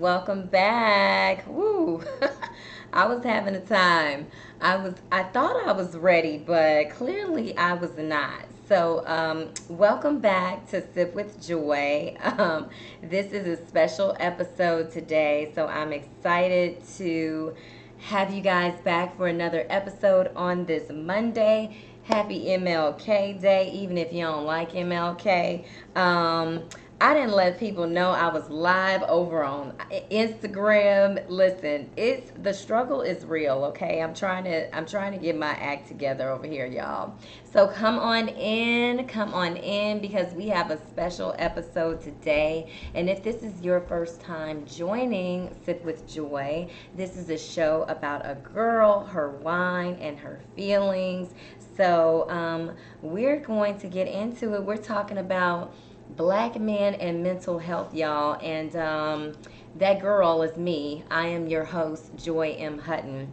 Welcome back. Woo! I was having a time. I was I thought I was ready, but clearly I was not. So, um, welcome back to Sip with Joy. Um, this is a special episode today, so I'm excited to have you guys back for another episode on this Monday. Happy MLK Day, even if you don't like MLK. Um, I didn't let people know I was live over on Instagram. Listen, it's the struggle is real, okay? I'm trying to I'm trying to get my act together over here, y'all. So come on in, come on in because we have a special episode today. And if this is your first time joining Sip with Joy, this is a show about a girl, her wine, and her feelings. So um, we're going to get into it. We're talking about black men and mental health, y'all. And um, that girl is me. I am your host, Joy M. Hutton.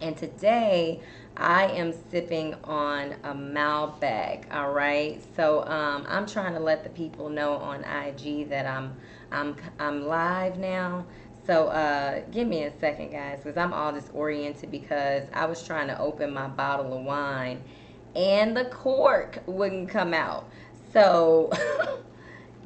And today I am sipping on a Malbec, all right? So um, I'm trying to let the people know on IG that I'm I'm I'm live now. So uh, give me a second, guys, because I'm all disoriented because I was trying to open my bottle of wine and the cork wouldn't come out. So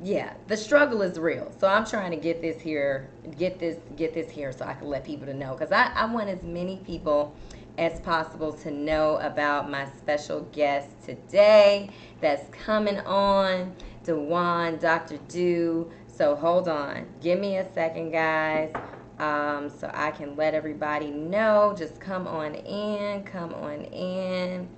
yeah, the struggle is real. So I'm trying to get this here, get this, get this here, so I can let people to know because I, I want as many people as possible to know about my special guest today that's coming on, DuJuan, Dr. Du. So hold on, give me a second, guys, um, so I can let everybody know. Just come on in, come on in.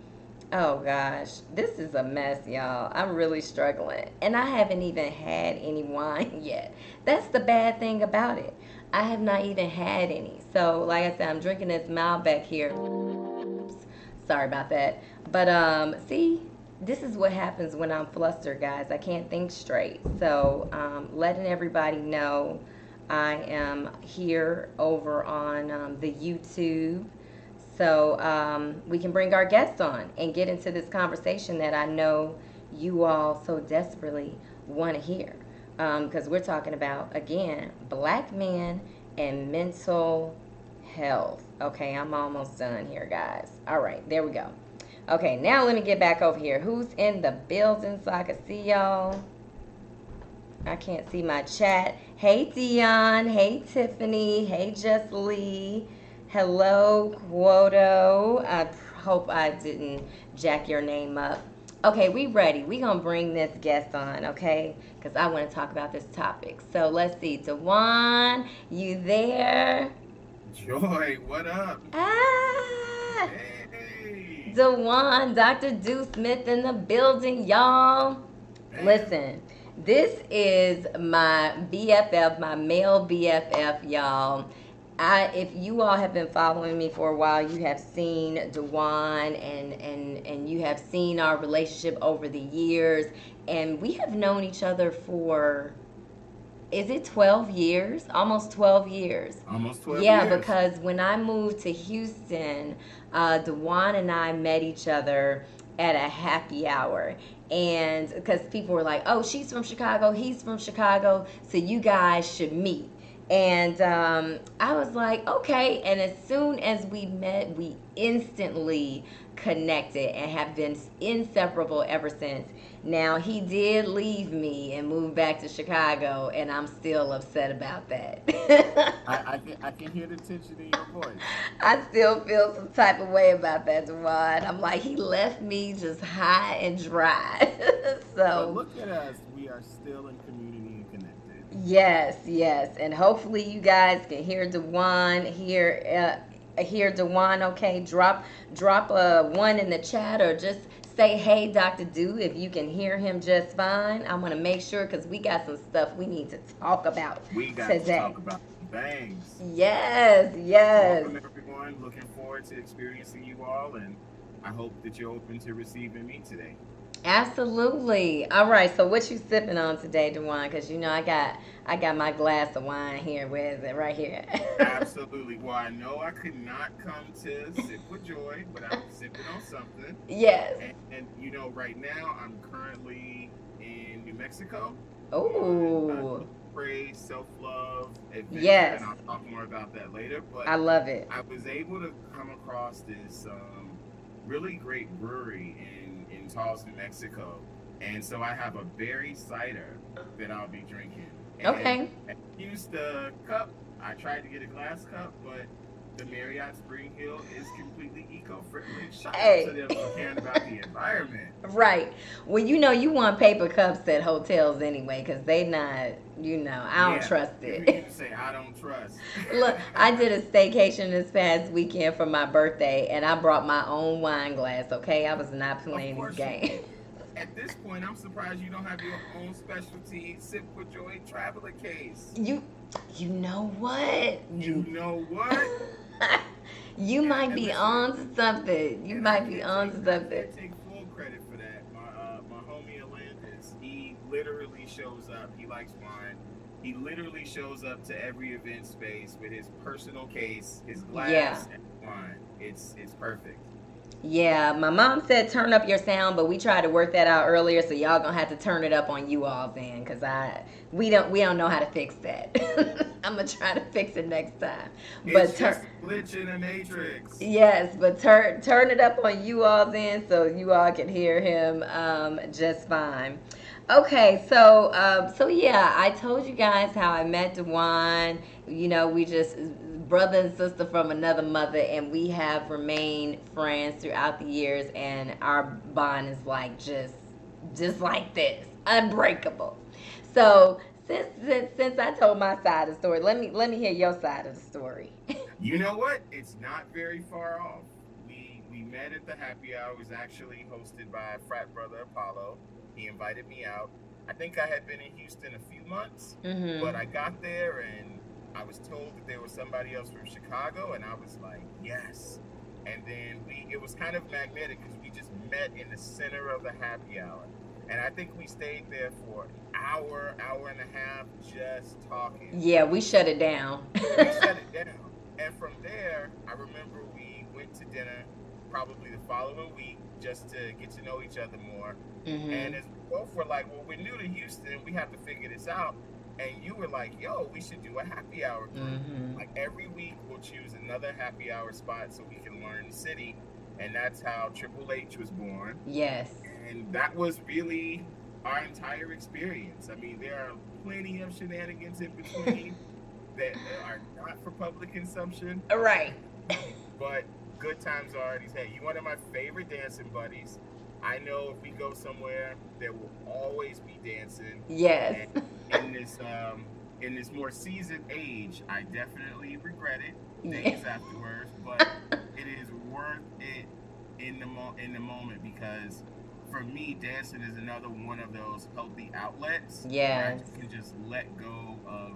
Oh gosh, this is a mess, y'all. I'm really struggling. And I haven't even had any wine yet. That's the bad thing about it. I have not even had any. So, like I said, I'm drinking this Malbec here. Oops. Sorry about that. But um, see, this is what happens when I'm flustered, guys. I can't think straight. So, um, letting everybody know I am here over on um, the YouTube so um, we can bring our guests on and get into this conversation that I know you all so desperately want to hear. Because um, we're talking about, again, black men and mental health. Okay, I'm almost done here, guys. All right, there we go. Okay, now let me get back over here. Who's in the building so I can see y'all? I can't see my chat. Hey, Dion. Hey, Tiffany. Hey, Jess Lee. Hello, Quoto. I hope I didn't jack your name up. Okay, we ready. We gonna bring this guest on, okay? Because I want to talk about this topic. So let's see. DuJuan, you there? Joy, what up? Ah! Hey. DuJuan, Dr. Du Smith in the building, y'all. Hey. Listen, this is my BFF, my male BFF, y'all I, if you all have been following me for a while, you have seen DuJuan and, and, and you have seen our relationship over the years. And we have known each other for, is it 12 years? Almost 12 years. Almost 12 yeah, years. because when I moved to Houston, uh, DuJuan and I met each other at a happy hour and because people were like oh she's from chicago he's from chicago so you guys should meet and um, I was like, okay. And as soon as we met, we instantly connected and have been inseparable ever since. Now, he did leave me and move back to Chicago, and I'm still upset about that. I, I, can, I can hear the tension in your voice. I still feel some type of way about that, DuJuan. I'm like, he left me just high and dry. so but look at us. We are still in community Yes, yes, and hopefully you guys can hear DuJuan, here. uh, hear DuJuan. Okay, drop drop a one in the chat or just say hey, Doctor Du, if you can hear him just fine. I want to make sure because we got some stuff we need to talk about we got today. to talk about bangs. Yes, yes. Welcome everyone. Looking forward to experiencing you all, and I hope that you're open to receiving me today. Absolutely. All right. So what you sipping on today, DuJuan? Because you know I got I got my glass of wine here. Where is it? Right here. Absolutely. Well, I know I could not come to sip with joy, but I'm sipping on something. Yes. And, and you know, right now I'm currently in New Mexico. Oh. praise, self love, adventure, Yes. and I'll talk more about that later. But I love it. I was able to come across this um, really great brewery in, in Taos, New Mexico. And so I have a berry cider that I'll be drinking. Okay. Used the cup. I tried to get a glass cup, but the Marriott Spring Hill is completely eco-friendly. Shout Hey. out to them for caring about the environment. Right. Well, you know, you want paper cups at hotels anyway, because they not, you know, I don't Yeah. trust it. can say I don't trust. Look, I did a staycation this past weekend for my birthday, and I brought my own wine glass. Okay, I was not playing this you game. At this point, I'm surprised you don't have your own specialty sip with joy traveler case. You, you know what? You know what? you might be on to something. You might be on take- I something. can't take full credit for that. My uh, my homie Atlantis, he literally shows up. He likes wine. He literally shows up to every event space with his personal case, his glass, Yeah. and wine. It's it's perfect. Yeah, my mom said turn up your sound, but we tried to work that out earlier, so y'all gonna have to turn it up on you all then, cause I we don't we don't know how to fix that. I'm gonna try to fix it next time. But It's turn just glitch in the matrix. yes, but turn turn it up on you all then, so you all can hear him um, just fine. Okay, so um, so yeah, I told you guys how I met DuJuan. You know, we just brother and sister from another mother, and we have remained friends throughout the years, and our bond is like just just like this, unbreakable. So since since, since I told my side of the story, let me let me hear your side of the story. You know what? It's not very far off. We we met at the happy hour. It was actually hosted by frat brother Apollo. He invited me out. I think I had been in Houston a few months, hmm but I got there and I was told that there was somebody else from Chicago, and I was like, yes. And then we it was kind of magnetic because we just met in the center of the happy hour. And I think we stayed there for an hour, hour and a half, just talking Yeah, we shut it down. we shut it down. And from there, I remember we went to dinner probably the following week just to get to know each other more. hmm And as we both were like, well, we're new to Houston, we have to figure this out. And you were like, yo, we should do a happy hour group. hmm Like every week, we'll choose another happy hour spot so we can learn the city. And that's how Triple H was born. Yes. And that was really our entire experience. I mean, there are plenty of shenanigans in between that are not for public consumption, Right. but good times are already Hey, You're one of my favorite dancing buddies. I know if we go somewhere, there will always be dancing. Yes. In this um, in this more seasoned age, I definitely regret it days afterwards, but it is worth it in the mo- in the moment because for me, dancing is another one of those healthy outlets. Yeah. I can just let go of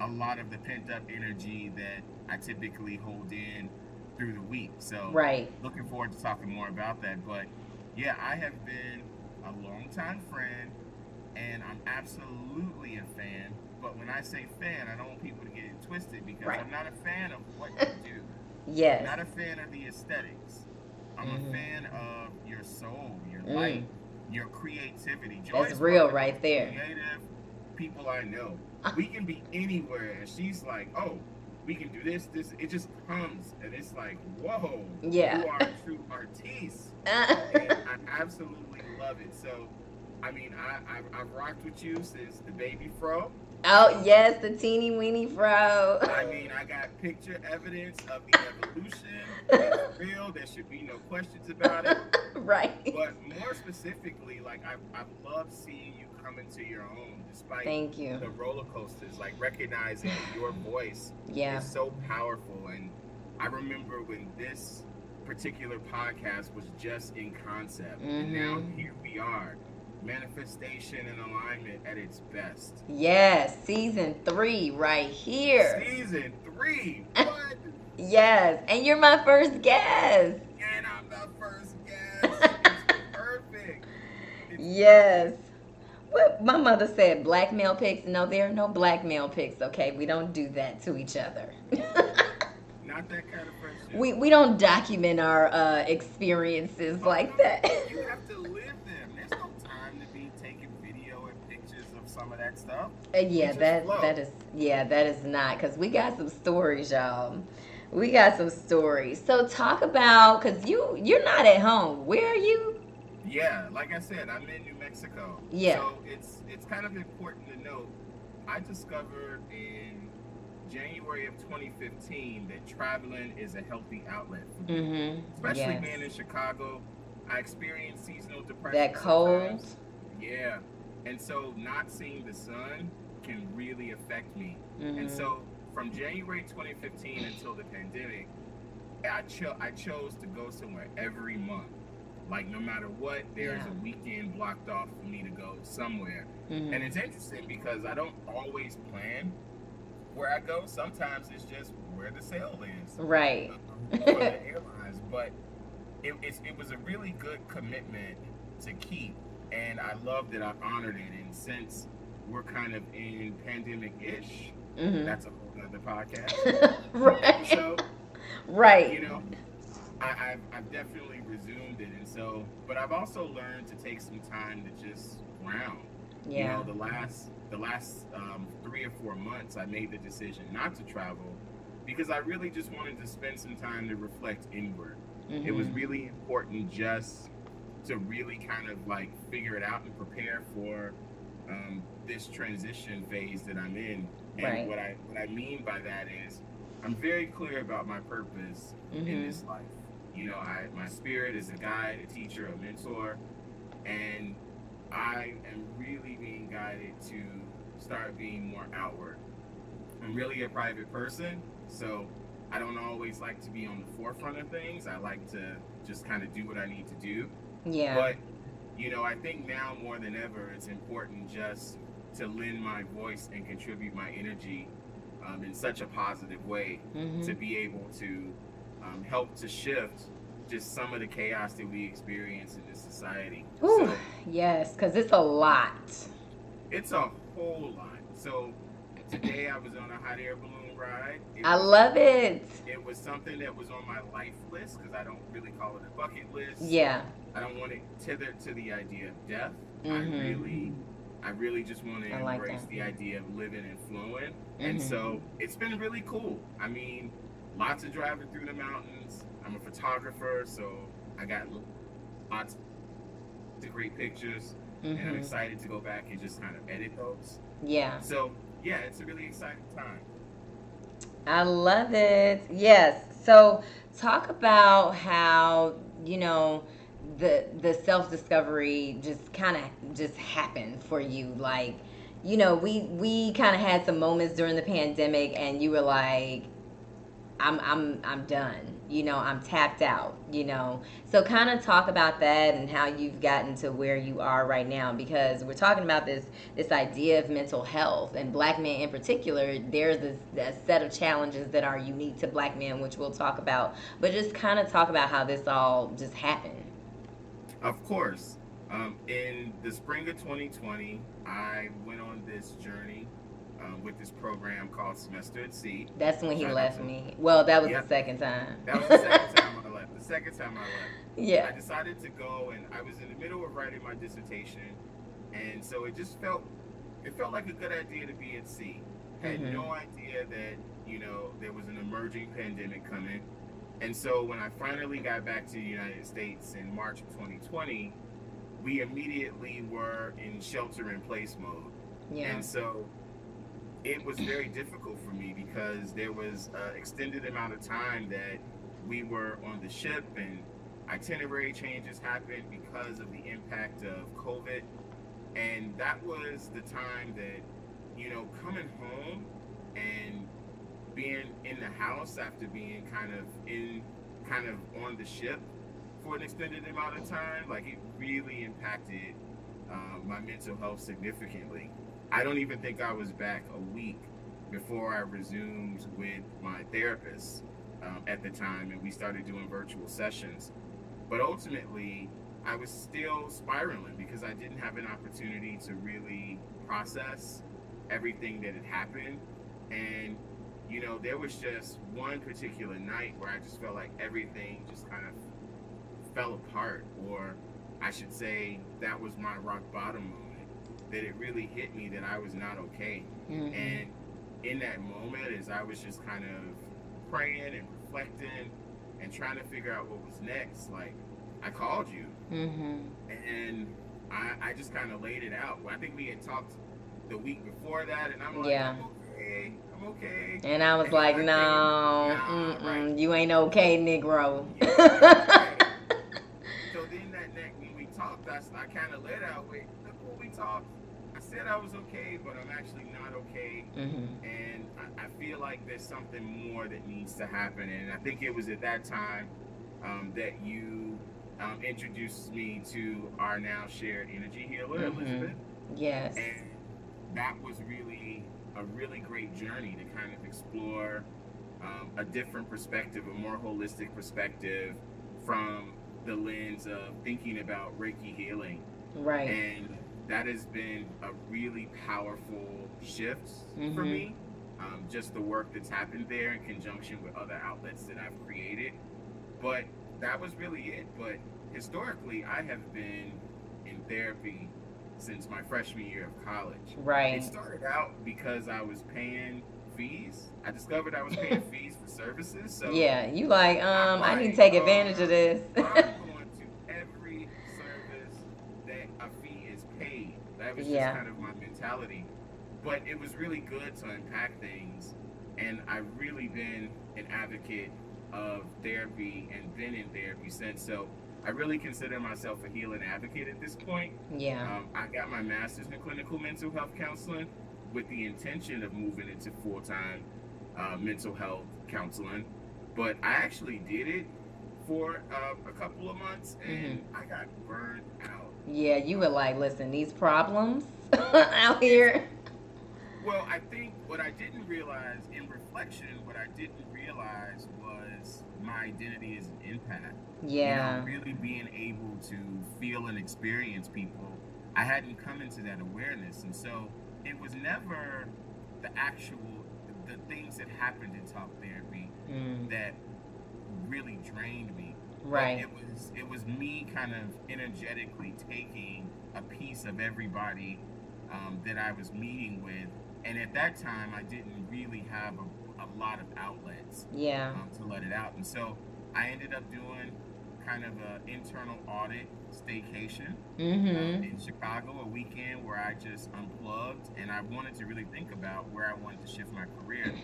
a lot of the pent up energy that I typically hold in through the week. So Right. looking forward to talking more about that. But yeah, I have been a longtime friend and I'm absolutely a fan. But when I say fan, I don't want people to get it twisted because Right. I'm not a fan of what you do. I'm not a fan of the aesthetics. I'm Mhm. a fan of your soul, your Mm. light, your creativity. That's real one of the right there. Creative people I know. We can be anywhere, and she's like, "Oh, we can do this, this." It just comes, and it's like, "Whoa, Yeah. you are a true artiste." and I absolutely love it. So, I mean, I, I've, I've rocked with you since the baby fro. oh yes, the teeny weeny fro. I mean, I got picture evidence of the evolution. It's real. There should be no questions about it. right. But more specifically, like I've, I've loved seeing you come into your own, despite Thank you. the roller coasters. Like recognizing your voice Yeah. is so powerful. And I remember when this particular podcast was just in concept, and now Mhm. here we are, manifestation and alignment at its best. Yes. Season three right here. Season three. What? Yes. And you're my first guest. and I'm the first guest. It's perfect. It's Yes. Well, my mother said blackmail pics. No, there are no blackmail pics. Okay, we don't do that to each other. Not that kind of friendship. we we don't document our uh, experiences like No, that. You have to live them. There's no time to be taking video and pictures of some of that stuff. Uh, yeah, that flow. that is yeah, that is not because we got some stories, y'all. We got some stories. So talk about because you you're not at home. Where are you? Yeah, like I said, I'm in New Mexico. Yeah. So it's it's kind of important to note. I discovered in January of 2015 that traveling is a healthy outlet, mm-hmm. especially yes. being in Chicago. I experienced seasonal depression. That cold. Sometimes. Yeah, and so not seeing the sun can really affect me. Mm-hmm. And so from January 2015 until the pandemic, I cho- I chose to go somewhere every month. Like no matter what, there's yeah. a weekend blocked off for me to go somewhere. Mm-hmm. And it's interesting because I don't always plan where I go. Sometimes it's just where the sale is. Right. for the airlines. But it, it was a really good commitment to keep. And I love that I've honored it. And since we're kind of in pandemic ish, mm-hmm. that's a whole other podcast. right. So, right. You know, I, have I've definitely resumed it. And so, but I've also learned to take some time to just ground. Yeah. You know, the last the last um, three or four months, I made the decision not to travel because I really just wanted to spend some time to reflect inward. Mm-hmm. It was mm-hmm. really important just to really kind of like figure it out and prepare for um, this transition phase that I'm in. And right. what I what I mean by that is I'm very clear about my purpose mm-hmm. in this life. You know, I my spirit is a guide, a teacher, a mentor, and I am really being guided to start being more outward. I'm really a private person, so I don't always like to be on the forefront of things. I like to just kind of do what I need to do. Yeah. But, you know, I think now more than ever, it's important just to lend my voice and contribute my energy um, in such a positive way mm-hmm. to be able to um, help to shift just some of the chaos that we experience in this society. Ooh, so, yes, because it's a lot. It's a whole lot. So today I was on a hot air balloon ride. It I was, love it. It was something that was on my life list because I don't really call it a bucket list. Yeah. I don't want it tethered to the idea of death. Mm-hmm. I really I really just want to embrace like the idea of living and flowing. Mm-hmm. And so it's been really cool. I mean, lots of driving through the mountains. I'm a photographer, so I got lots of great pictures. Mm-hmm. And I'm mm-hmm. excited to go back and just kind of edit those. Yeah. So, yeah, it's a really exciting time. I love it. Yes. So, talk about how, you know, the the self-discovery just kind of just happened for you like you know we we kind of had some moments during the pandemic and you were like i'm i'm i'm done you know i'm tapped out you know. So kind of talk about that and how you've gotten to where you are right now because we're talking about this this idea of mental health and black men in particular there's this, this set of challenges that are unique to black men which we'll talk about. But just kind of talk about how this all just happened. Of course. Um, in the spring of 2020 i went on this journey um, with this program called Semester at Sea. That's when he left me. Well, that was the second time. That was the second time I left. The second time I left. Yeah. I decided to go, and I was in the middle of writing my dissertation, and so it just felt it felt like a good idea to be at sea. Had mm-hmm. no idea that you know there was an emerging pandemic coming, and so when I finally got back to the United States in March of 2020, we immediately were in shelter in place mode. Yeah. And so it was very difficult for me because there was an extended amount of time that we were on the ship and itinerary changes happened because of the impact of COVID. And that was the time that, you know, coming home and being in the house after being kind of in, kind of on the ship for an extended amount of time, like it really impacted uh, my mental health significantly. I don't even think I was back a week before I resumed with my therapist um, at the time, and we started doing virtual sessions. But ultimately, I was still spiraling because I didn't have an opportunity to really process everything that had happened. And, you know, there was just one particular night where I just felt like everything just kind of fell apart, or I should say, that was my rock bottom moment that it really hit me that I was not okay. Mhm. And in that moment, as I was just kind of praying and reflecting and trying to figure out what was next, like I called you Mhm. and I, I just kind of laid it out. I think we had talked the week before that, and I'm like, Yeah. I'm okay, I'm okay. And I was And like, no, Nah, right. you ain't okay, Negro. Yeah, right. So then that next when we talked, I, I kind of let out. Wait, look what we talked. I said I was okay, but I'm actually not okay, Mhm. and I, I feel like there's something more that needs to happen. And I think it was at that time um, that you um, introduced me to our now shared energy healer, Mhm. Elizabeth, Yes. and that was really a really great journey to kind of explore um, a different perspective, a more holistic perspective from the lens of thinking about Reiki healing. Right. And that has been a really powerful shift for Mhm. me. Um, just the work that's happened there in conjunction with other outlets that I've created. But that was really it. But historically, I have been in therapy since my freshman year of college. Right. It started out because I was paying fees. I discovered I was paying fees for services. So Yeah, you like, um, I need to like, take advantage of uh, this. I'm going to every service that a fee is paid. That was Yeah. just kind of my mentality. But it was really good to unpack things. And I've really been an advocate of therapy and been in therapy since. So I really consider myself a healing advocate at this point. yeah. Um, I got my master's in clinical mental health counseling with the intention of moving into full time uh, mental health counseling. But I actually did it for uh, a couple of months and I got burned out. Yeah, you were like, listen, these problems out here. Well, I think what I didn't realize in reflection, what I didn't realize was my identity as an empath. Yeah. you know, really being able to feel and experience people, I hadn't come into that awareness, and so it was never the actual the things that happened in talk therapy Mm, that really drained me. But right. It was it was me kind of energetically taking a piece of everybody um, that I was meeting with, and at that time I didn't really have a, a lot of outlets Yeah. um, to let it out. And so I ended up doing kind of an internal audit staycation um, Mm-hmm. in Chicago, a weekend where I just unplugged and I wanted to really think about where I wanted to shift my career.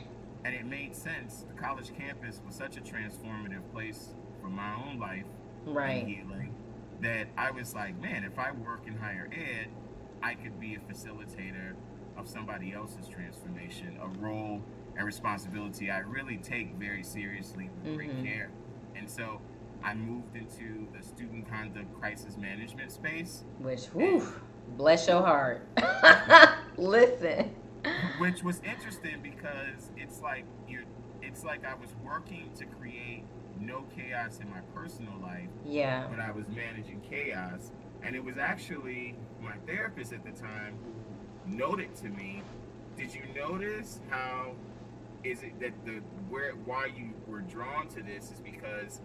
And it made sense. The college campus was such a transformative place for my own life Right. healing that I was like, man, if I work in higher ed, I could be a facilitator of somebody else's transformation, a role and responsibility I really take very seriously with great Mhm. care. And so I moved into the student conduct crisis management space, Which, whew, bless your heart. listen. which was interesting because it's like you it's like I was working to create no chaos in my personal life Yeah. but I was managing chaos. And it was actually my therapist at the time who noted to me, did you notice how is it that the where why you were drawn to this is because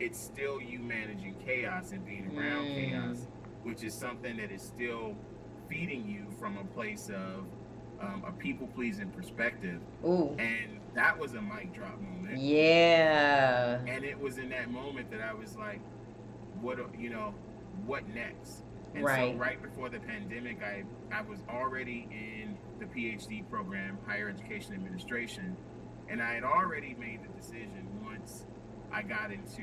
it's still you managing chaos and being around Mm. chaos, which is something that is still feeding you from a place of um, a people pleasing perspective. Ooh. And that was a mic drop moment. Yeah. And it was in that moment that I was like, what, you know, what next? And Right. so right before the pandemic, I, I was already in the PhD program, Higher Education Administration. And I had already made the decision once I got into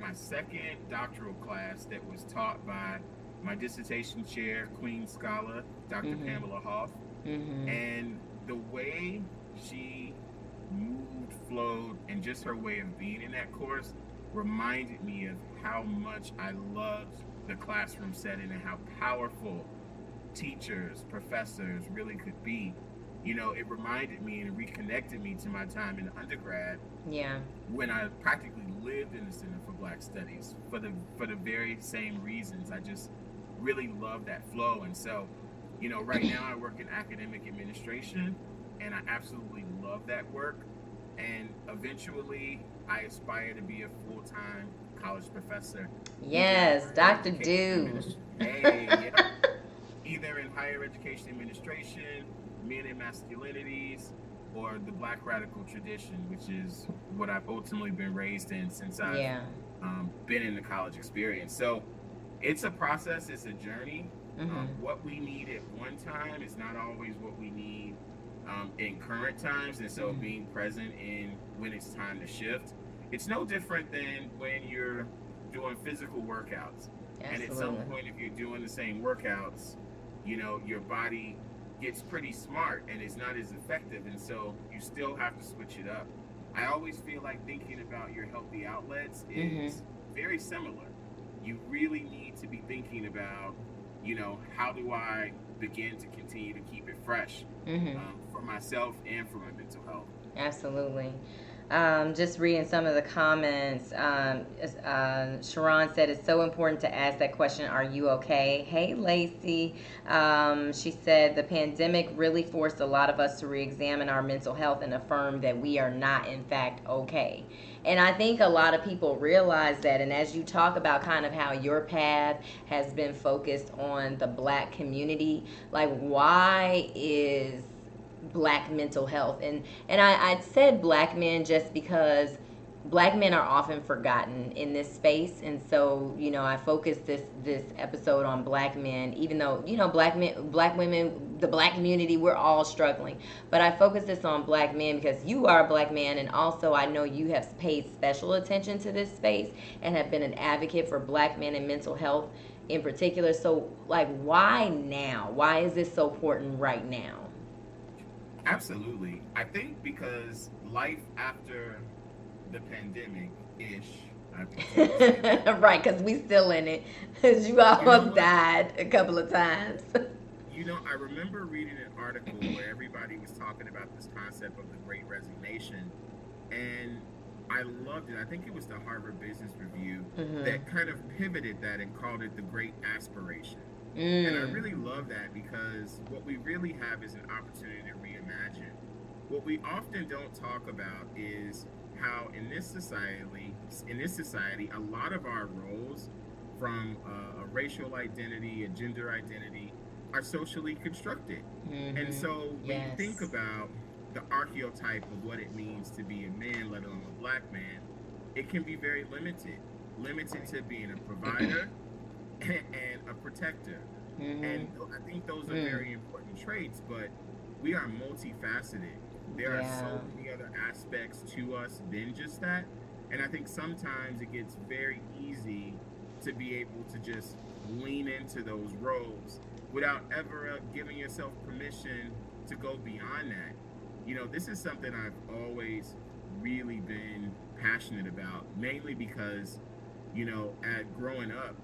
my second doctoral class that was taught by my dissertation chair, Queen Scholar, doctor Mhm. Pamela Hoff. Mm-hmm. And the way she moved, flowed, and just her way of being in that course reminded me of how much I loved the classroom setting and how powerful teachers, professors really could be. You know, it reminded me and reconnected me to my time in undergrad Yeah. when I practically lived in the Center for Black Studies for the for the very same reasons. I just really love that flow, and so, you know, right now I work in academic administration, and I absolutely love that work. And eventually, I aspire to be a full time college professor. Yes, Dr. Du. Hey, yeah. either in higher education administration, men and masculinities, or the black radical tradition, which is what I've ultimately been raised in since I've yeah. um, been in the college experience. So it's a process, it's a journey. Mm-hmm. Um, what we need at one time is not always what we need um, in current times. And so mm-hmm. being present in when it's time to shift, it's no different than when you're doing physical workouts. Absolutely. And at some point, if you're doing the same workouts, you know, your body gets pretty smart and it's not as effective. And so you still have to switch it up. I always feel like thinking about your healthy outlets is mm-hmm. very similar. You really need to be thinking about, you know, how do I begin to continue to keep it fresh mm-hmm. um, for myself and for my mental health. Absolutely. Um, just reading some of the comments, um, uh, Sharon said it's so important to ask that question, Are you okay? Hey, Lacey. Um, she said the pandemic really forced a lot of us to re examine our mental health and affirm that we are not, in fact, okay. And I think a lot of people realize that. And as you talk about kind of how your path has been focused on the black community, like, why is black mental health. And and I, I said black men just because black men are often forgotten in this space. And so you know i focused this this episode on black men even though you know black men black women the black community we're all struggling. But i focus this on black men because you are a black man. And also i know you have paid special attention to this space and have been an advocate for black men and mental health in particular. So like why now? Why is this so important right now Absolutely. I think because life after the pandemic ish. right, because we still in it. Because you almost died a couple of times. you know, I remember reading an article where everybody was talking about this concept of the Great Resignation, and I loved it. I think it was the Harvard Business Review mm-hmm. that kind of pivoted that and called it the Great Aspiration. Mm. And I mm. really love that because what we really have is an opportunity to reimagine. What we often don't talk about is how in this society, in this society, a lot of our roles, from uh, a racial identity, a gender identity, are socially constructed. Mm-hmm. And so when yes. you think about the archetype of what it means to be a man, let alone a black man, it can be very limited. Limited to being a provider and a protector. Mm-hmm. And I think those are mm. very important traits, but we are multifaceted. There yeah. are so many other aspects to us than just that. And I think sometimes it gets very easy to be able to just lean into those roles without ever uh, giving yourself permission to go beyond that. You know, this is something I've always really been passionate about, mainly because, you know, at growing up,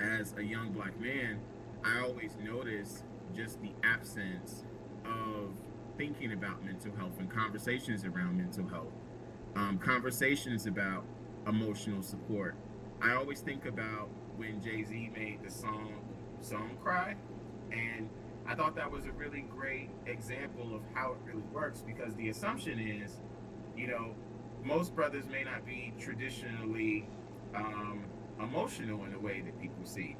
as a young black man, I always notice just the absence of thinking about mental health and conversations around mental health, um, conversations about emotional support. I always think about when Jay Z made the song "Song Cry," and I thought that was a really great example of how it really works because the assumption is, you know, most brothers may not be traditionally um, emotional in the way that people see.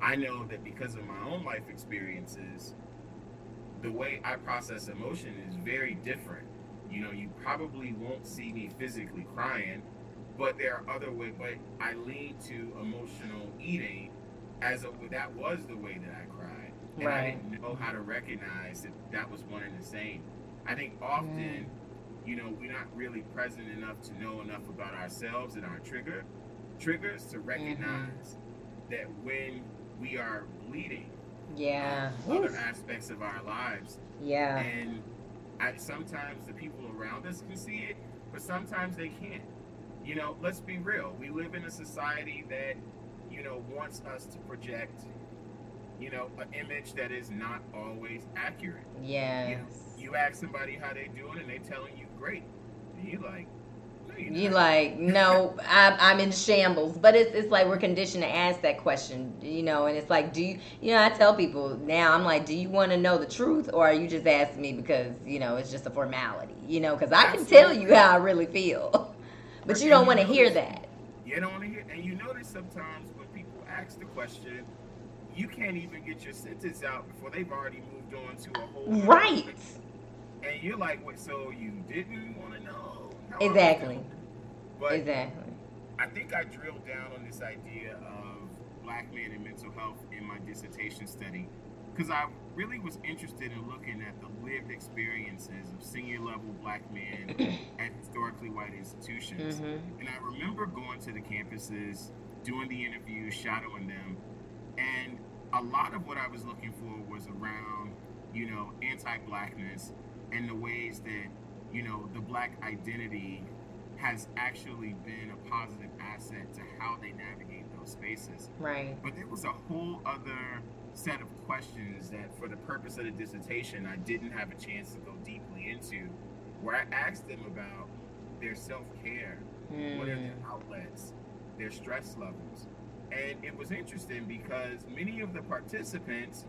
I know that because of my own life experiences, the way I process emotion is very different. You know, you probably won't see me physically crying, but there are other ways. But I lean to emotional eating as a, that was the way that I cried, and right. I didn't know how to recognize that that was one and the same. I think often, mm. you know, we're not really present enough to know enough about ourselves and our trigger triggers to mm-hmm. recognize mm-hmm. that when we are bleeding yeah. other aspects of our lives. Yeah. And I, sometimes the people around us can see it but sometimes they can't. You know let's be real. We live in a society that you know wants us to project you know an image that is not always accurate. Yeah you, know, you ask somebody how they doing and they telling you great. And you like you like no I'm, I'm in shambles but it's, it's like we're conditioned to ask that question you know and it's like do you you know i tell people now i'm like do you want to know the truth or are you just asking me because you know it's just a formality you know because i can tell you how i really feel but you don't want to hear that you don't want to hear and you notice sometimes when people ask the question you can't even get your sentence out before they've already moved on to a whole right. And you're like, what? So you didn't want to know? Exactly. But exactly. I think I drilled down on this idea of black men and mental health in my dissertation study because I really was interested in looking at the lived experiences of senior level black men at historically white institutions. Mm-hmm. And I remember going to the campuses, doing the interviews, shadowing them, and a lot of what I was looking for was around, you know, anti-blackness and the ways that, you know, the black identity has actually been a positive asset to how they navigate those spaces. Right. But there was a whole other set of questions that, for the purpose of the dissertation, I didn't have a chance to go deeply into, where I asked them about their self care, mm. what are their outlets, their stress levels. And it was interesting because many of the participants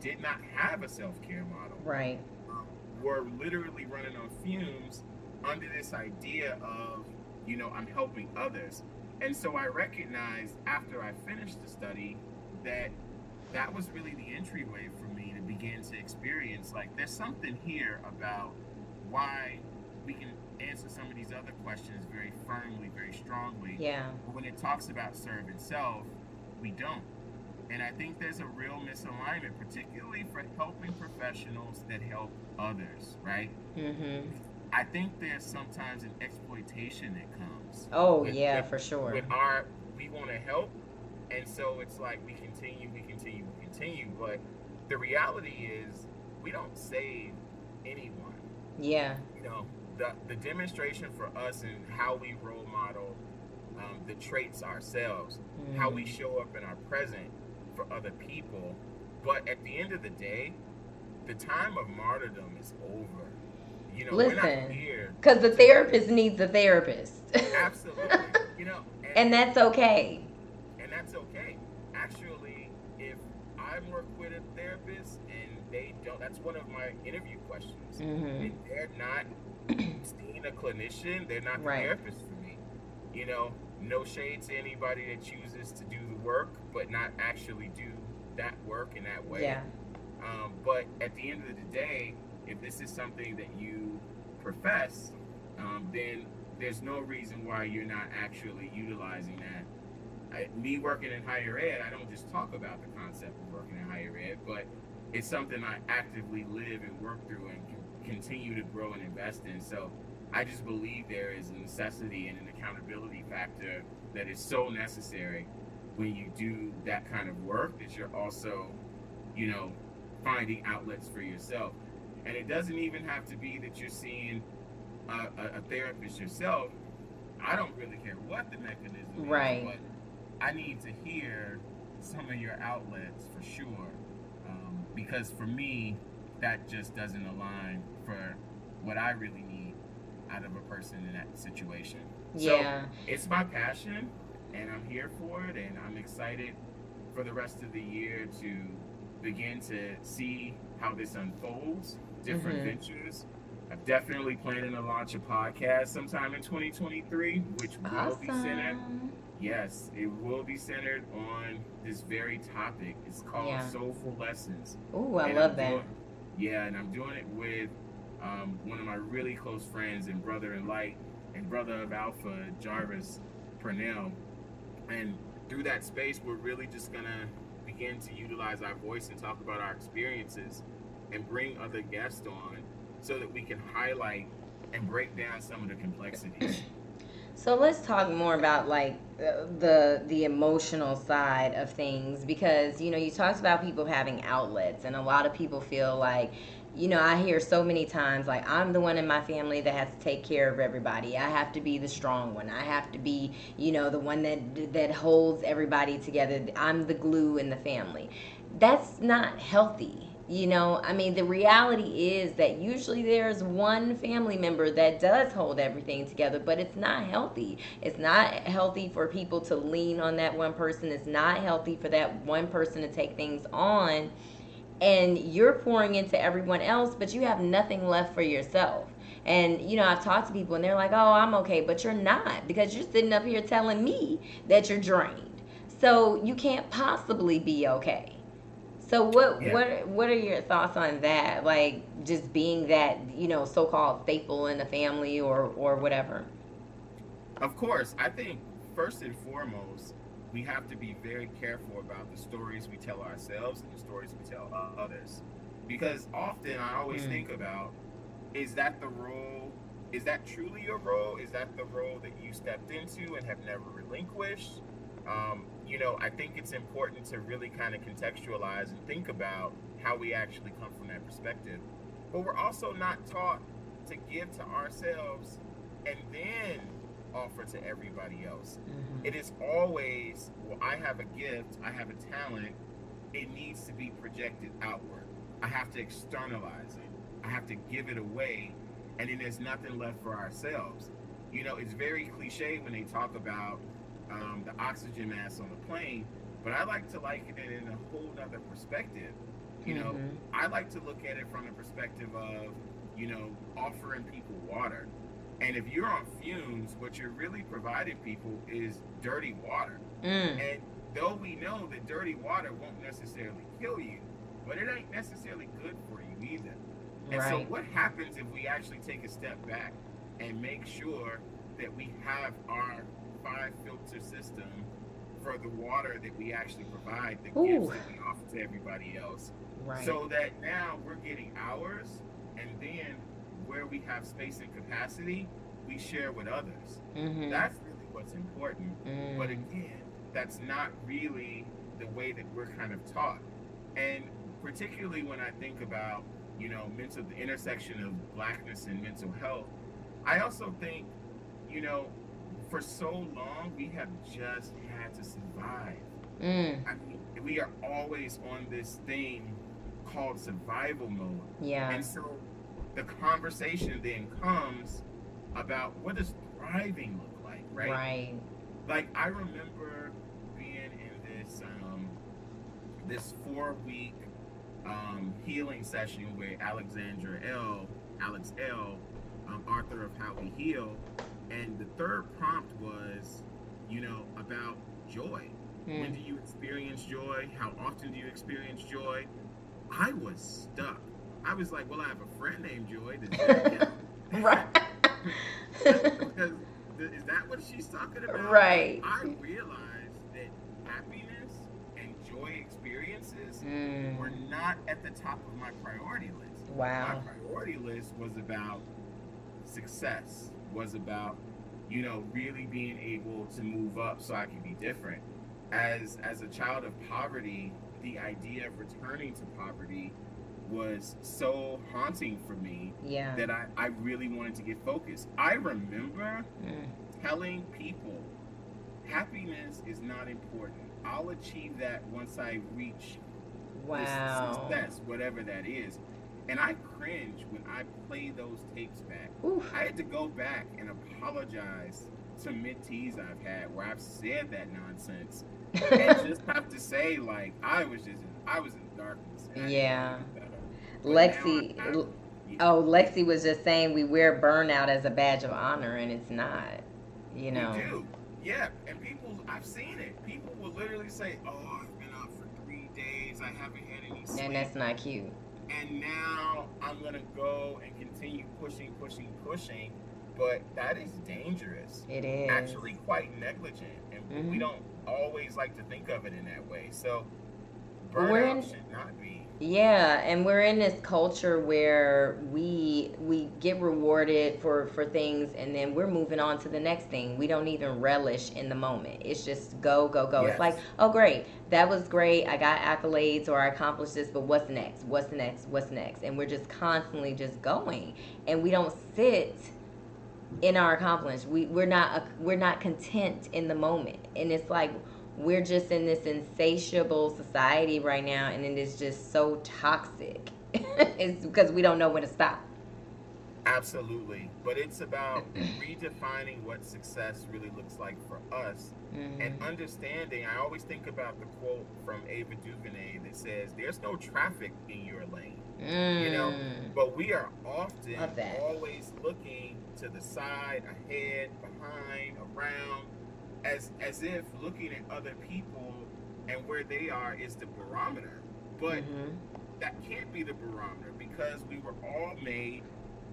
did not have a self care model. Right. Were literally running on fumes under this idea of, you know, I'm helping others. And so I recognized after I finished the study that that was really the entryway for me to begin to experience like there's something here about why we can answer some of these other questions very firmly, very strongly. Yeah. But when it talks about serve itself, we don't. And I think there's a real misalignment, particularly for helping professionals that help others, right? Mm-hmm. I think there's sometimes an exploitation that comes. Oh with, yeah, with, for sure. With our, we want to help, and so it's like we continue, we continue, we continue. But the reality is, we don't save anyone. Yeah. You know, the the demonstration for us and how we role model um, the traits ourselves, mm. how we show up in our present for other people. But at the end of the day, the time of martyrdom is over. You know, listen, because the therapist needs a therapist. absolutely. You know, and, and, that's okay. And that's okay. Actually, if I work with a therapist and they don't, that's one of my interview questions. Mm-hmm. If they're not seeing a clinician, they're not the right. therapist for me. You know, no shade to anybody that chooses to do the work, but not actually do that work in that way. Yeah. Um, but at the end of the day, if this is something that you profess, um, then there's no reason why you're not actually utilizing that. I, me working in higher ed, I don't just talk about the concept of working in higher ed, but it's something I actively live and work through and continue to grow and invest in. So I just believe there is a necessity and an accountability factor that is so necessary when you do that kind of work that you're also, you know, finding outlets for yourself. And it doesn't even have to be that you're seeing a, a, a therapist yourself. I don't really care what the mechanism right. is, but I need to hear some of your outlets for sure. Um, because for me, that just doesn't align for what I really need out of a person in that situation. Yeah. So it's my passion and I'm here for it and I'm excited for the rest of the year to begin to see how this unfolds, different mm-hmm. ventures. I'm definitely planning to launch a podcast sometime in 2023, which will be centered. Yes, it will be centered on this very topic. It's called yeah. Soulful Lessons. Oh, I and love I'm that. Doing, yeah, and I'm doing it with um, one of my really close friends and brother in light and brother of Alpha, Jarvis Purnell. And through that space, we're really just going to begin to utilize our voice and talk about our experiences and bring other guests on so that we can highlight and break down some of the complexities. So let's talk more about like the the emotional side of things because you know you talked about people having outlets and a lot of people feel like you know, I hear so many times like I'm the one in my family that has to take care of everybody. I have to be the strong one. I have to be, you know, the one that that holds everybody together. I'm the glue in the family. That's not healthy. You know, I mean, the reality is that usually there's one family member that does hold everything together, but it's not healthy. It's not healthy for people to lean on that one person. It's not healthy for that one person to take things on and you're pouring into everyone else, but you have nothing left for yourself. And you know, I've talked to people and they're like, "Oh, I'm okay," but you're not because you're sitting up here telling me that you're drained. So you can't possibly be okay. So what yeah. what what are your thoughts on that? Like just being that you know so called staple in the family or or whatever. Of course, I think first and foremost we have to be very careful about the stories we tell ourselves and the stories we tell others, because often I always mm. think about is that the role is that truly your role? Is that the role that you stepped into and have never relinquished? Um, you know, I think it's important to really kind of contextualize and think about how we actually come from that perspective. But we're also not taught to give to ourselves and then offer to everybody else. Mm-hmm. It is always, well, I have a gift, I have a talent, it needs to be projected outward. I have to externalize it, I have to give it away and then there's nothing left for ourselves. You know, it's very cliche when they talk about um, the oxygen mask on the plane, but I like to liken it in a whole other perspective. You know, mm-hmm. I like to look at it from the perspective of, you know, offering people water. And if you're on fumes, what you're really providing people is dirty water. Mm. And though we know that dirty water won't necessarily kill you, but it ain't necessarily good for you either. And right. so, what happens if we actually take a step back and make sure that we have our five filter system for the water that we actually provide, the Ooh. gifts that we offer to everybody else, right. so that now we're getting ours, and then where we have space and capacity, we share with others. Mm-hmm. That's really what's important. Mm. But again, that's not really the way that we're kind of taught. And particularly when I think about you know, mental the intersection of blackness and mental health. I also think, you know, for so long we have just had to survive. Mm. I mean, we are always on this thing called survival mode. Yeah. And so the conversation then comes about what does thriving look like, right? Right. Like I remember being in this um this four week um, healing session with Alexandra Elle, Alex Elle, um, author of How We Heal, and the third prompt was, you know, about joy. Mm. When do you experience joy? How often do you experience joy? I was stuck. I was like, well, I have a friend named Joy. right. because is that what she's talking about? Right. I realized that happiness and joy experiences mm. were not at the top of my priority list. Wow. My priority list was about success, was about, you know, really being able to move up so I could be different. As as a child of poverty, the idea of returning to poverty was so haunting for me yeah. that I, I really wanted to get focused. I remember mm. telling people happiness is not important. I'll achieve that once I reach wow. success, whatever that is. And I cringe when I play those tapes back. Oof. I had to go back and apologize to mentees I've had where I've said that nonsense and just have to say like I was just I was in darkness. Yeah. Lexi, oh Lexi was just saying we wear burnout as a badge of honor, and it's not. You know. We do. Yeah, and people, I've seen it. People will literally say, "Oh, I've been out for three days. I haven't had any sleep." And that's not cute. And now I'm gonna go and continue pushing, pushing, pushing. But that is dangerous. It is actually quite negligent, and mm-hmm. we don't always like to think of it in that way. So burnout in, should not be yeah, and we're in this culture where we we get rewarded for for things and then we're moving on to the next thing. We don't even relish in the moment. It's just go go go. Yes. It's like, "Oh great. That was great. I got accolades or I accomplished this, but what's next? What's next? What's next?" And we're just constantly just going. And we don't sit in our accomplishments. We we're not we're not content in the moment. And it's like we're just in this insatiable society right now and it is just so toxic it's because we don't know when to stop absolutely but it's about redefining what success really looks like for us mm-hmm. and understanding i always think about the quote from ava duvernay that says there's no traffic in your lane mm. you know mm. but we are often always looking to the side ahead behind around as as if looking at other people and where they are is the barometer. But mm-hmm. that can't be the barometer because we were all made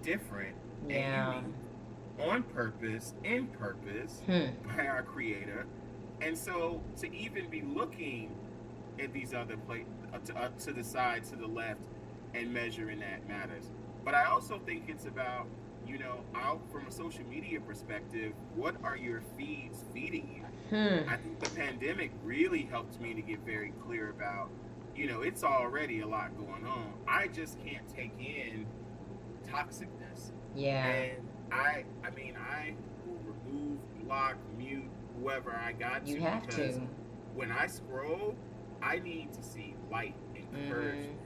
different yeah. and unique on purpose, in purpose hmm. by our Creator. And so to even be looking at these other places, uh, to, uh, to the side, to the left, and measuring that matters. But I also think it's about, you know, out from a social media perspective, what are your feeds feeding you? Hmm. I think the pandemic really helped me to get very clear about, you know, it's already a lot going on. I just can't take in toxicness. Yeah. And I, I mean, I will remove, block, mute whoever I got to. You have because to. When I scroll, I need to see light, encouragement,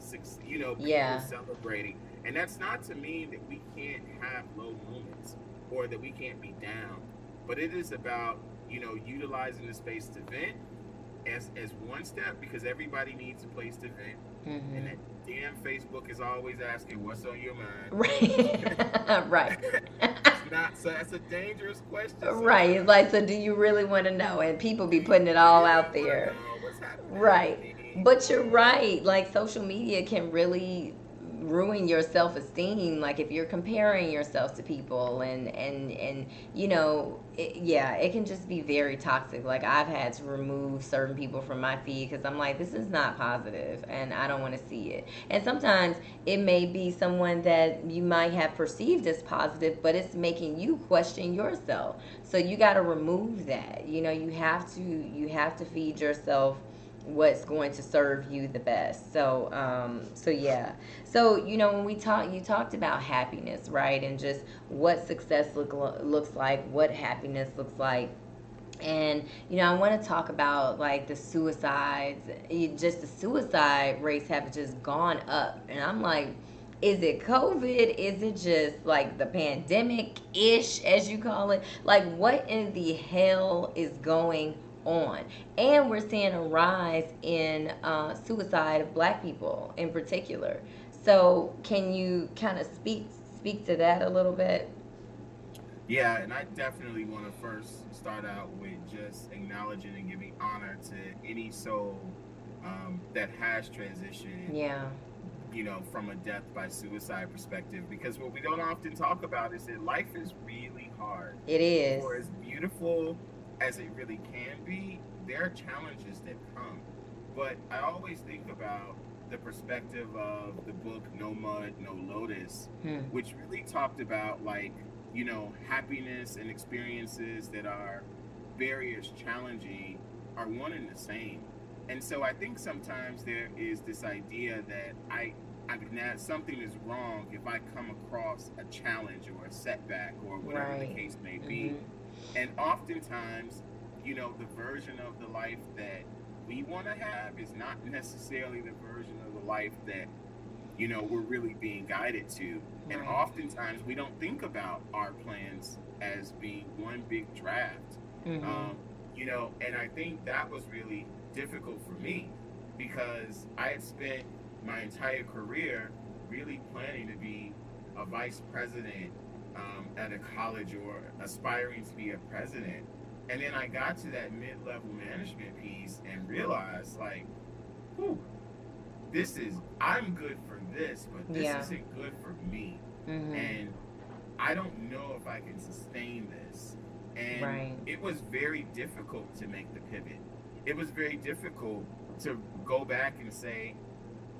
mm-hmm. you know, people yeah. celebrating. And that's not to mean that we can't have low moments or that we can't be down, but it is about, you know, utilizing the space to vent as, as one step because everybody needs a place to vent. Mm-hmm. And that damn Facebook is always asking what's on your mind. Right. right. not so that's a dangerous question. Right. Like so do you really want to know? And people be putting it all out there. Right. But you're right. Like social media can really ruin your self-esteem like if you're comparing yourself to people and and and you know it, yeah it can just be very toxic. Like i've had to remove certain people from my feed because i'm like this is not positive and i don't want to see it. And sometimes it may be someone that you might have perceived as positive but it's making you question yourself. So you got to remove that. You know you have to you have to feed yourself what's going to serve you the best. So, um, so yeah. So you know, when we talk, you talked about happiness, right, and just what success look looks like, what happiness looks like. And you know, I want to talk about like the suicides. Just the suicide rates have just gone up, and I'm like, is it COVID? Is it just like the pandemic ish, as you call it? Like, what in the hell is going. And we're seeing a rise in uh, suicide of black people in particular. So, can you kind of speak speak to that a little bit? Yeah, and I definitely want to first start out with just acknowledging and giving honor to any soul um, that has transitioned. Yeah. You know, from a death by suicide perspective, because what we don't often talk about is that life is really hard. It is. For as beautiful as it really can be, there are challenges that come. But I always think about the perspective of the book No Mud, No Lotus, hmm. which really talked about like, you know, happiness and experiences that are barriers challenging are one and the same. And so I think sometimes there is this idea that I, I something is wrong if I come across a challenge or a setback or whatever right. the case may be. Mm-hmm and oftentimes, you know, the version of the life that we want to have is not necessarily the version of the life that, you know, we're really being guided to. And oftentimes we don't think about our plans as being one big draft. Mm-hmm. Um, you know, and I think that was really difficult for me because I had spent my entire career really planning to be a vice president um, at a college or aspiring to be a president. And then I got to that mid level management piece and realized, like, whew, this is, I'm good for this, but this yeah. isn't good for me. Mm-hmm. And I don't know if I can sustain this. And right. it was very difficult to make the pivot. It was very difficult to go back and say,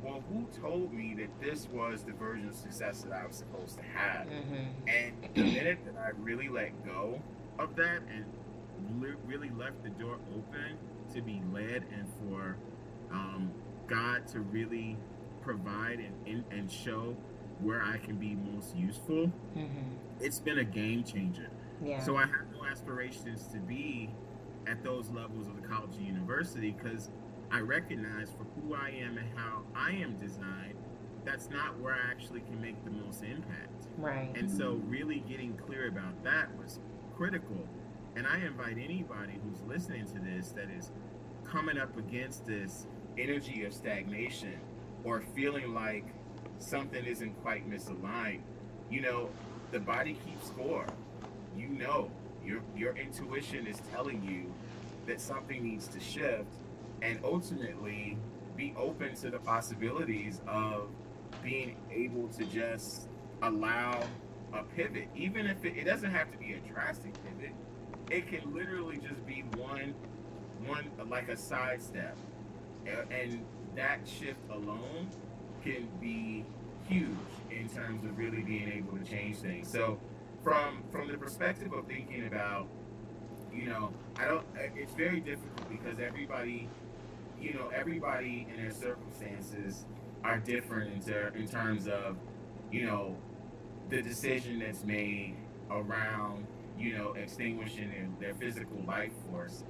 well, who told me that this was the version of success that I was supposed to have? Mm-hmm. And the minute that I really let go of that and li- really left the door open to be led and for um, God to really provide and, and, and, show where I can be most useful, mm-hmm. it's been a game changer. Yeah. So I have no aspirations to be at those levels of the college or university because I recognize for who I am and how I am designed, that's not where I actually can make the most impact. Right. And so, really getting clear about that was critical. And I invite anybody who's listening to this that is coming up against this energy of stagnation or feeling like something isn't quite misaligned. You know, the body keeps score. You know, your your intuition is telling you that something needs to shift and ultimately be open to the possibilities of being able to just allow a pivot, even if it, it doesn't have to be a drastic pivot. It can literally just be one, one like a sidestep, and that shift alone can be huge in terms of really being able to change things. So, from from the perspective of thinking about, you know, I don't. It's very difficult because everybody, you know, everybody in their circumstances are different in, ter- in terms of, you know, the decision that's made around, you know, extinguishing their, their physical life force.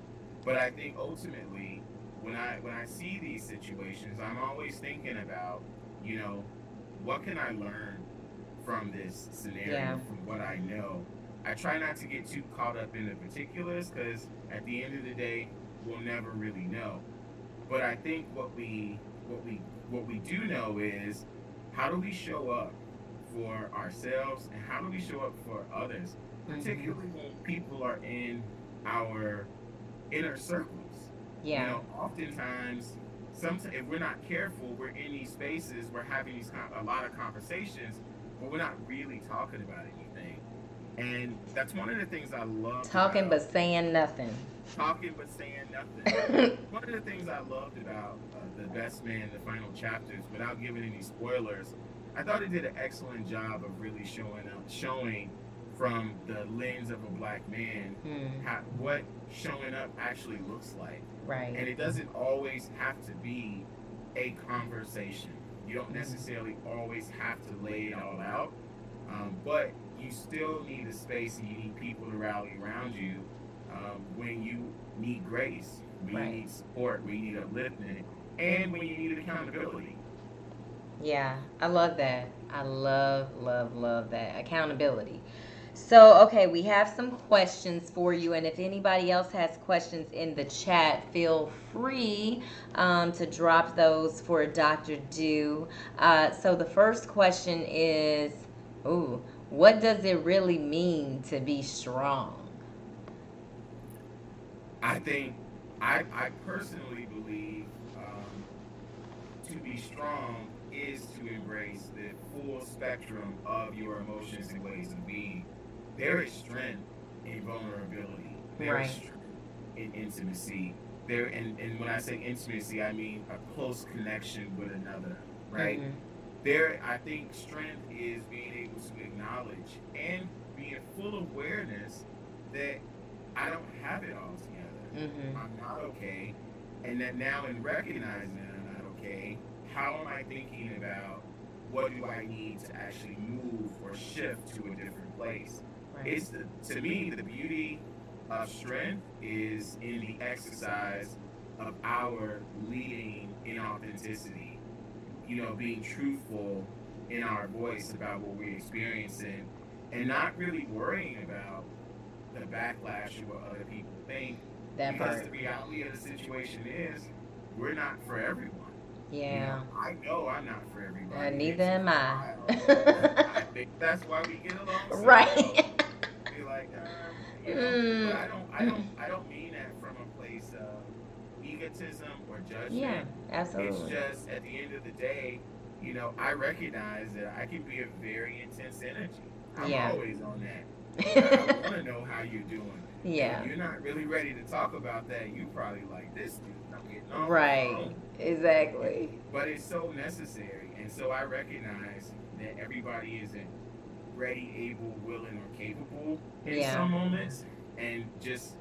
But I think ultimately, when I when I see these situations, I'm always thinking about, you know, what can I learn from this scenario, yeah. from what I know. I try not to get too caught up in the particulars because at the end of the day, we'll never really know. But I think what we what we what we do know is how do we show up for ourselves and how do we show up for others, mm-hmm. particularly when people are in our inner circles. Yeah. You know, oftentimes, sometimes if we're not careful, we're in these spaces, we're having these a lot of conversations, but we're not really talking about anything. And that's one of the things I love. Talking about, but saying nothing. Talking but saying nothing. one of the things I loved about uh, the Best Man, the final chapters, without giving any spoilers, I thought it did an excellent job of really showing up, showing from the lens of a black man hmm. how, what showing up actually looks like. Right. And it doesn't always have to be a conversation. You don't necessarily always have to lay it all out, um, but you still need a space and you need people to rally around you um, when you need grace, when right. you need support, when you need upliftment, and when you need accountability. Yeah, I love that. I love, love, love that. Accountability. So, okay, we have some questions for you, and if anybody else has questions in the chat, feel free um, to drop those for Dr. Du. Uh, so, the first question is, ooh, what does it really mean to be strong? I think, I, I personally believe um, to be strong is to embrace the full spectrum of your emotions and ways of being. There is strength in vulnerability. There right. is strength in intimacy. There and, and when I say intimacy, I mean a close connection with another, right? Mm-hmm. There I think strength is being able to acknowledge and being full awareness that I don't have it all. Mm-hmm. I'm not okay. And that now in recognizing that I'm not okay, how am I thinking about what do I need to actually move or shift to a different place? Right. It's the, to me the beauty of strength is in the exercise of our leading in authenticity. You know, being truthful in our voice about what we're experiencing and not really worrying about the backlash of what other people think. That because part. the reality of the situation is we're not for everyone. Yeah. You know, I know I'm not for everybody. Uh, neither am I. I think that's why we get along. So right. Be like, uh, you know, mm. but I don't, I don't, I don't mean that from a place of egotism or judgment. Yeah, absolutely. It's just at the end of the day, you know, I recognize that I can be a very intense energy. I'm yeah. always on that. I want to know how you're doing. Yeah. If you're not really ready to talk about that, you probably like this dude. I'm getting on. Right. Exactly. But it's so necessary. And so I recognize that everybody isn't ready, able, willing, or capable in yeah. some moments. And just,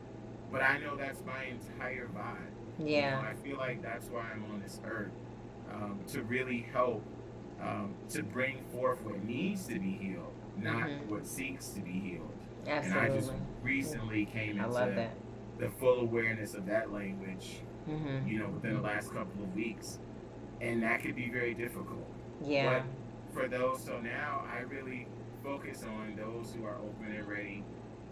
but I know that's my entire vibe. Yeah. You know, I feel like that's why I'm on this earth um, to really help um, to bring forth what needs to be healed, not mm-hmm. what seeks to be healed. Absolutely. And I just recently came into the full awareness of that language mm-hmm. you know, within the last couple of weeks. And that could be very difficult. Yeah. But for those, so now I really focus on those who are open and ready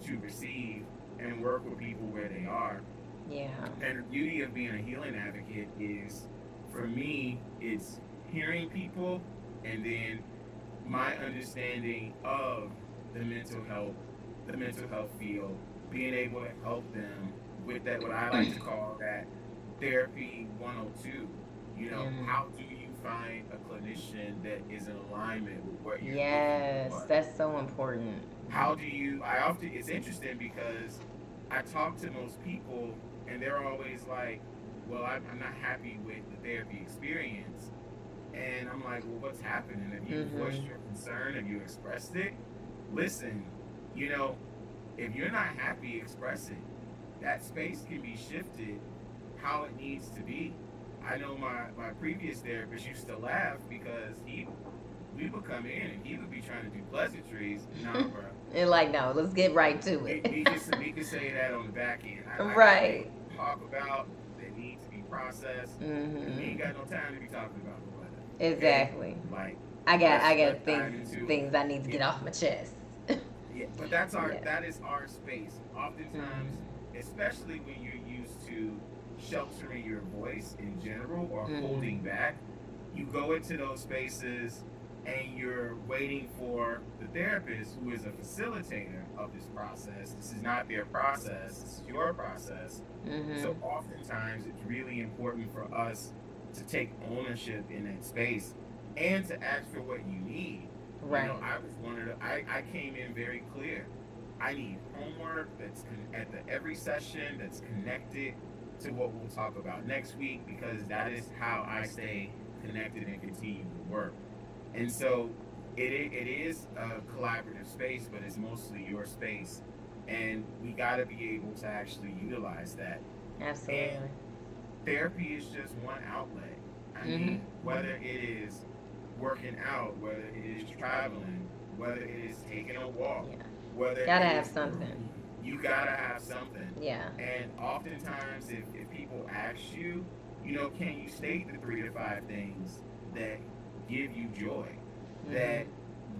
to receive and work with people where they are. Yeah. And the beauty of being a healing advocate is, for me, it's hearing people and then my understanding of the mental health, the mental health field, being able to help them with that, what I like to call that therapy 102. You know, Mhm. how do you find a clinician that is in alignment with what you're Yes, that's so important. How do you? I often it's interesting because I talk to most people and they're always like, "Well, I'm, I'm not happy with the therapy experience," and I'm like, "Well, what's happening? Have you Mhm. voiced your concern? Have you expressed it? Listen, you know, if you're not happy, express it. That space can be shifted how it needs to be. I know my, my previous therapist used to laugh because he we would come in and he would be trying to do pleasantries. Nah, bro. And like, no, let's get right to it. we, can, we can say that on the back end. I, I Right. to Talk about that need to be processed. and We ain't got no time to be talking about the weather. Exactly. Like, I got, I got things, things I need to get off my chest. Yeah, but that's our Yeah. that is our space. Oftentimes, especially when you're used to sheltering your voice in general or Mhm. holding back, you go into those spaces and you're waiting for the therapist who is a facilitator of this process. This is not their process, this is your process. hmm So oftentimes it's really important for us to take ownership in that space and to ask for what you need. Right. You know, I was one of the, I, I came in very clear. I need homework that's con- at the every session that's connected to what we'll talk about next week because that is how I stay connected and continue to work. And so it, it is a collaborative space, but it's mostly your space. And we got to be able to actually utilize that. Absolutely. And Therapy is just one outlet. I Mhm. mean, whether it is working out, whether it is traveling, whether it is taking a walk, Yeah. whether Gotta it have is- something. You gotta have something. Yeah. And oftentimes, if, if people ask you, you know, can you state the three to five things that give you joy, Mhm. that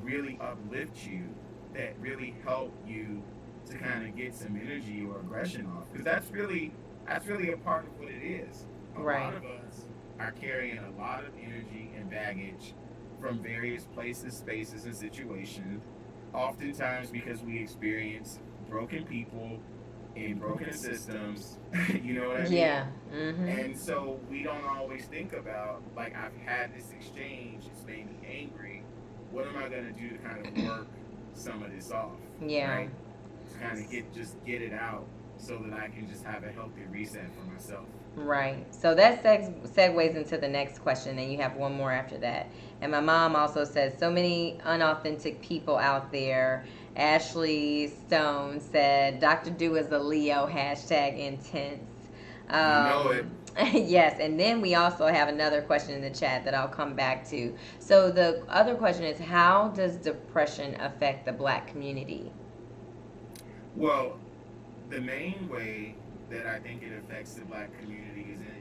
really uplift you, that really help you to kind of get some energy or aggression off? Because that's really that's really a part of what it is. A Right. lot of us are carrying a lot of energy and baggage from various places, spaces, and situations. Oftentimes, because we experience broken people in broken systems. you know what I mean? Yeah. hmm And so we don't always think about like I've had this exchange, it's made me angry. What am I gonna do to kind of work some of this off? Yeah. Right? To kind of get just get it out so that I can just have a healthy reset for myself. Right. So that seg- segues into the next question, and you have one more after that. And my mom also says so many unauthentic people out there. Ashley Stone said, "Dr. Du is a Leo." Hashtag intense. Um, know it. yes, and then we also have another question in the chat that I'll come back to. So the other question is, how does depression affect the Black community? Well, the main way that I think it affects the black community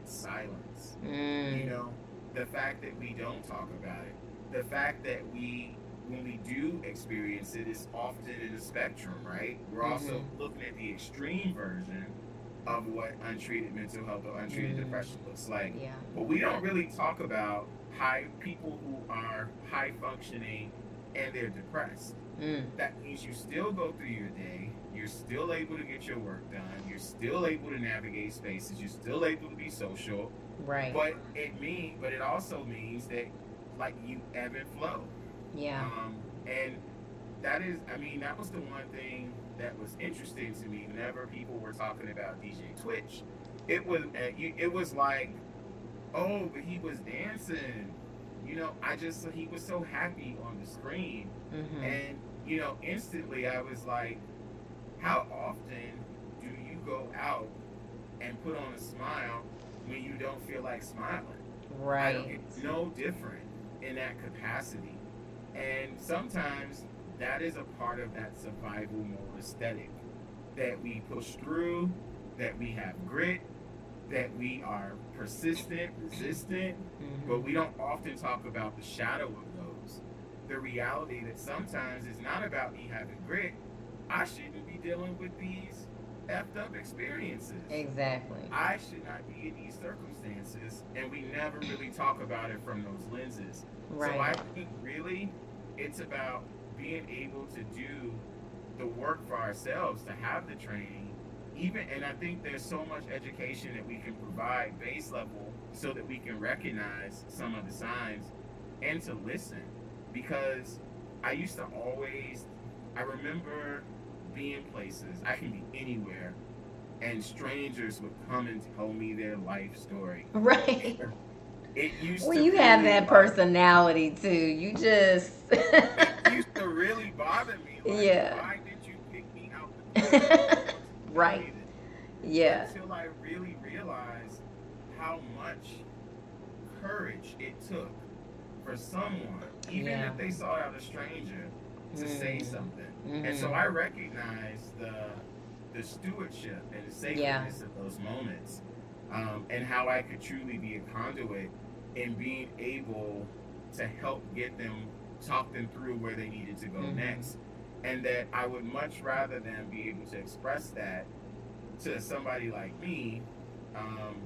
is in its silence. You Mm, know, the fact that we don't talk about it, the fact that we, when we do experience it, is often in a spectrum, right? We're also looking at the extreme version of what untreated mental health or untreated Mhm. depression looks like. yeah. But we don't really talk about high people who are high functioning and they're depressed. Mm, That means you still go through your day. You're still able to get your work done. You're still able to navigate spaces. You're still able to be social. right. But it mean, but it also means that like you ebb and flow. yeah. Um, and that is, I mean, that was the one thing that was interesting to me. Whenever people were talking about DJ Twitch, it was uh, it was like, oh, but he was dancing. You know, I just he was so happy on the screen, hmm and you know, instantly I was like, how often do you go out and put on a smile when you don't feel like smiling? Right. It's no different in that capacity. And sometimes that is a part of that survival mode aesthetic that we push through, that we have grit, that we are persistent, resistant, Mhm. but we don't often talk about the shadow of those. The reality that sometimes it's not about me having grit. I shouldn't dealing with these effed up experiences. Exactly. I should not be in these circumstances, and we never really talk about it from those lenses. Right. So I think really it's about being able to do the work for ourselves, to have the training, even and I think there's so much education that we can provide base level so that we can recognize some of the signs and to listen because I used to always I remember being places I can be anywhere and strangers would come and tell me their life story. Right. It used well, you have that bother- personality too. You just It used to really bother me. Like, Yeah. Why did you pick me out the? Right. yeah. Until I really realized how much courage it took for someone, even Yeah. if they saw out a stranger, to say Mm. something. And so Mhm. I recognized the the stewardship and the sacredness of those moments, um, and how I could truly be a conduit in being able to help get them, talk them through where they needed to go Mhm. next, and that I would much rather than be able to express that to somebody like me, um,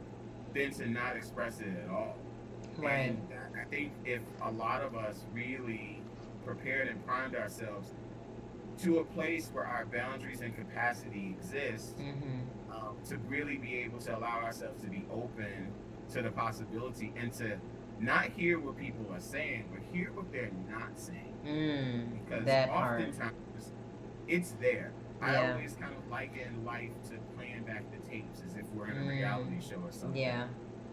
than to not express it at all. Right. And I think if a lot of us really prepared and primed ourselves to a place where our boundaries and capacity exist, hmm um, to really be able to allow ourselves to be open to the possibility and to not hear what people are saying, but hear what they're not saying. Mm, Because that part. oftentimes it's there. I always kind of liken life to playing back the tapes as if we're in a Mm. reality show or something. Yeah.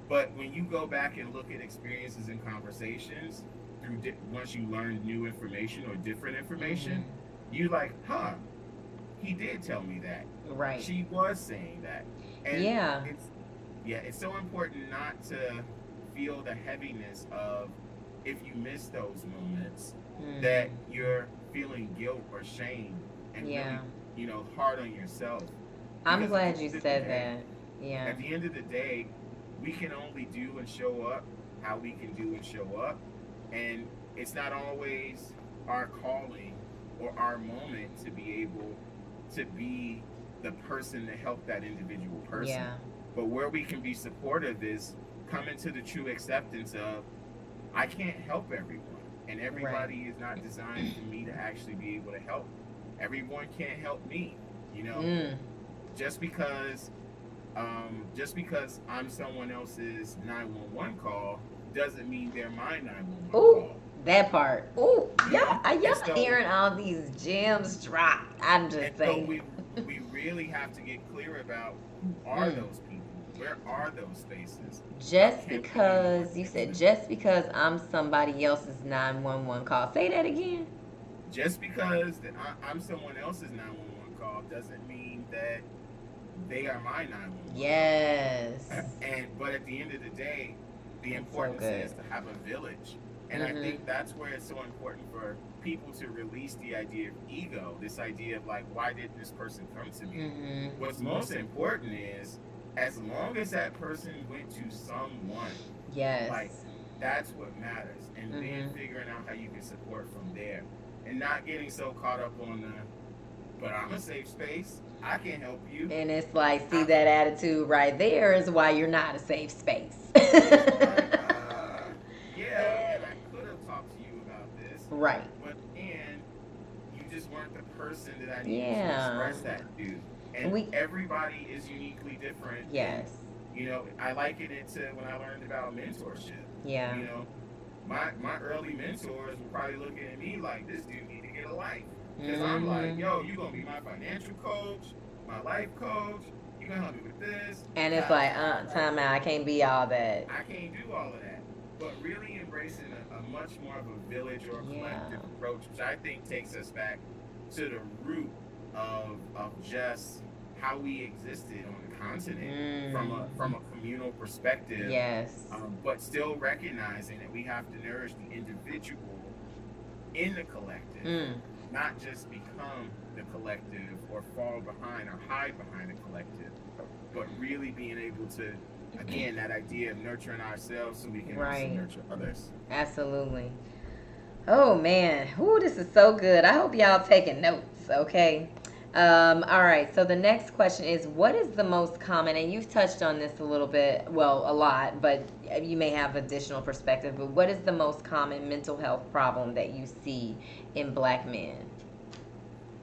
But when you go back and look at experiences and conversations through di- once you learn new information or different information, you like, huh? He did tell me that. Right. She was saying that. And Yeah. it's yeah, it's so important not to feel the heaviness of if you miss those moments Mm. that you're feeling guilt or shame and Yeah. really, you know, hard on yourself. I'm because glad you said the that. Yeah. At the end of the day, we can only do and show up how we can do and show up. And it's not always our calling or our moment to be able to be the person to help that individual person. Yeah. But where we can be supportive is coming to the true acceptance of I can't help everyone. And everybody is not designed for me to actually be able to help. Everyone can't help me. You know, Mm. just because um, just because I'm someone else's 911 call doesn't mean they're my 911 Ooh. That part. Ooh, y'all, I- y'all so- hearing all these gems drop. I'm just so saying. we we really have to get clear about are Mm. those people? Where are those spaces? Just because you said just because I'm somebody else's 911 call. Say that again. Just because that I, I'm someone else's 911 call doesn't mean that they are my 911. Yes. And but at the end of the day, the That's so importance is to have a village. And Mhm. I think that's where it's so important for people to release the idea of ego, this idea of like, why did this person come to me? hmm What's most important is as long as that person went to someone, Yes. like that's what matters. And then Mhm. figuring out how you can support from there. And not getting so caught up on the but I'm a safe space. I can help you. And it's like, see that attitude right there is why you're not a safe space. Uh, yeah, and I could have talked to you about this, right. but and you just weren't the person that I needed Yeah. to express that to. And We- everybody is uniquely different. Yes. You know, I liken it to when I learned about mentorship. Yeah. You know, my my early mentors were probably looking at me like, this dude need to get a life. Because I'm like, Mhm. yo, you're gonna be my financial coach, my life coach. You gonna help me with this. And it's like, uh, time out. I can't be all that. I can't do all of that. But really embracing a, a much more of a village or a Yeah. collective approach, which I think takes us back to the root of, of just how we existed on the continent from a from a communal perspective. Mm. Yes. Um, but still recognizing that we have to nourish the individual in the collective, Mm. Not just become the collective or fall behind or hide behind the collective, but really being able to, again, that idea of nurturing ourselves so we can Right. also nurture others. Absolutely. Oh man, Ooh, this is so good. I hope y'all taking notes. Okay. Um, all right. So the next question is, what is the most common? And you've touched on this a little bit, well, a lot, but you may have additional perspective. But what is the most common mental health problem that you see in Black men?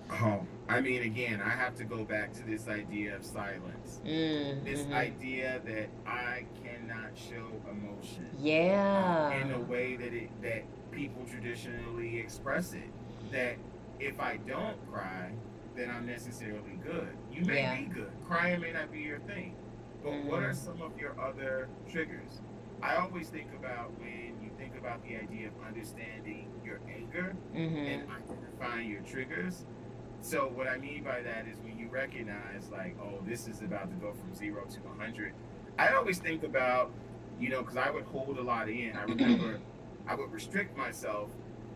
Oh, I mean, again, I have to go back to this idea of silence. Mm, This mhm. idea that I cannot show emotion Yeah. in a way that it that people traditionally express it. That if I don't cry, then I'm necessarily good. You may Yeah. be good. Crying may not be your thing. But what Mhm. are some of your other triggers? I always think about when you think about the idea of understanding your anger hmm and identifying your triggers. So what I mean by that is when you recognize like, oh, this is about to go from zero to 100. I always think about, you know, because I would hold a lot in. I remember I would restrict myself.